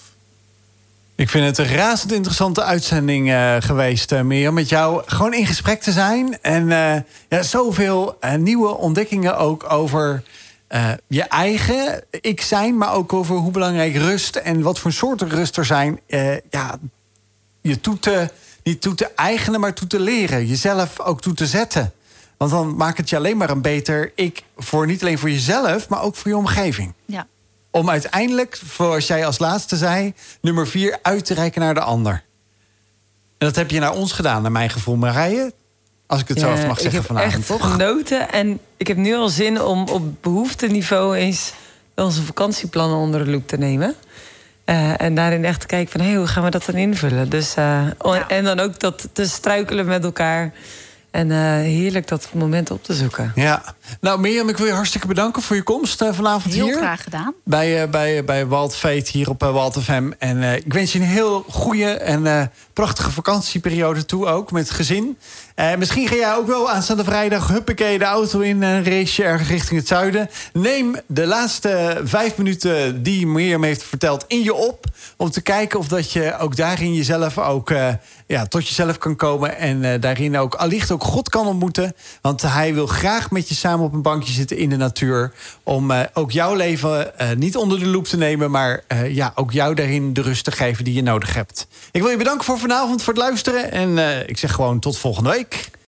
Ik vind het een razend interessante uitzending uh, geweest, uh. Met jou gewoon in gesprek te zijn. En ja, zoveel nieuwe ontdekkingen ook over je eigen ik zijn. Maar ook over hoe belangrijk rust en wat voor soorten rust er zijn. ja, je toe te niet toe te eigenen, maar toe te leren. Jezelf ook toe te zetten. Want dan maakt het je alleen maar een beter ik. Voor niet alleen voor jezelf, maar ook voor je omgeving. Ja. Om uiteindelijk, zoals jij als laatste zei, nummer vier uit te reiken naar de ander. En dat heb je naar ons gedaan, naar mijn gevoel, Marije. Als ik het zo mag zeggen vanavond. Ik heb echt genoten en ik heb nu al zin om op behoefteniveau eens onze vakantieplannen onder de loep te nemen. Uh, en daarin echt te kijken van hey, hoe gaan we dat dan invullen. Dus, uh, En dan ook dat te struikelen met elkaar. En uh, heerlijk dat moment op te zoeken. Ja. Nou, Mirjam, ik wil je hartstikke bedanken voor je komst uh, vanavond heel hier. Heel graag gedaan. Bij, uh, bij, bij Walt Veet hier op Walt FM. En ik wens je een heel goede en prachtige vakantieperiode toe ook. Met het gezin. misschien ga jij ook wel aanstaande vrijdag... huppakee de auto in een raceje ergens richting het zuiden. Neem de laatste vijf minuten die Mirjam heeft verteld in je op. Om te kijken of dat je ook daarin jezelf ook ja, tot jezelf kan komen. En daarin ook allicht ook God kan ontmoeten. Want hij wil graag met je samen op een bankje zitten in de natuur. Om ook jouw leven niet onder de loep te nemen. Maar ja, ook jou daarin de rust te geven die je nodig hebt. Ik wil je bedanken voor vanavond, voor het luisteren. En ik zeg gewoon tot volgende week. leuk.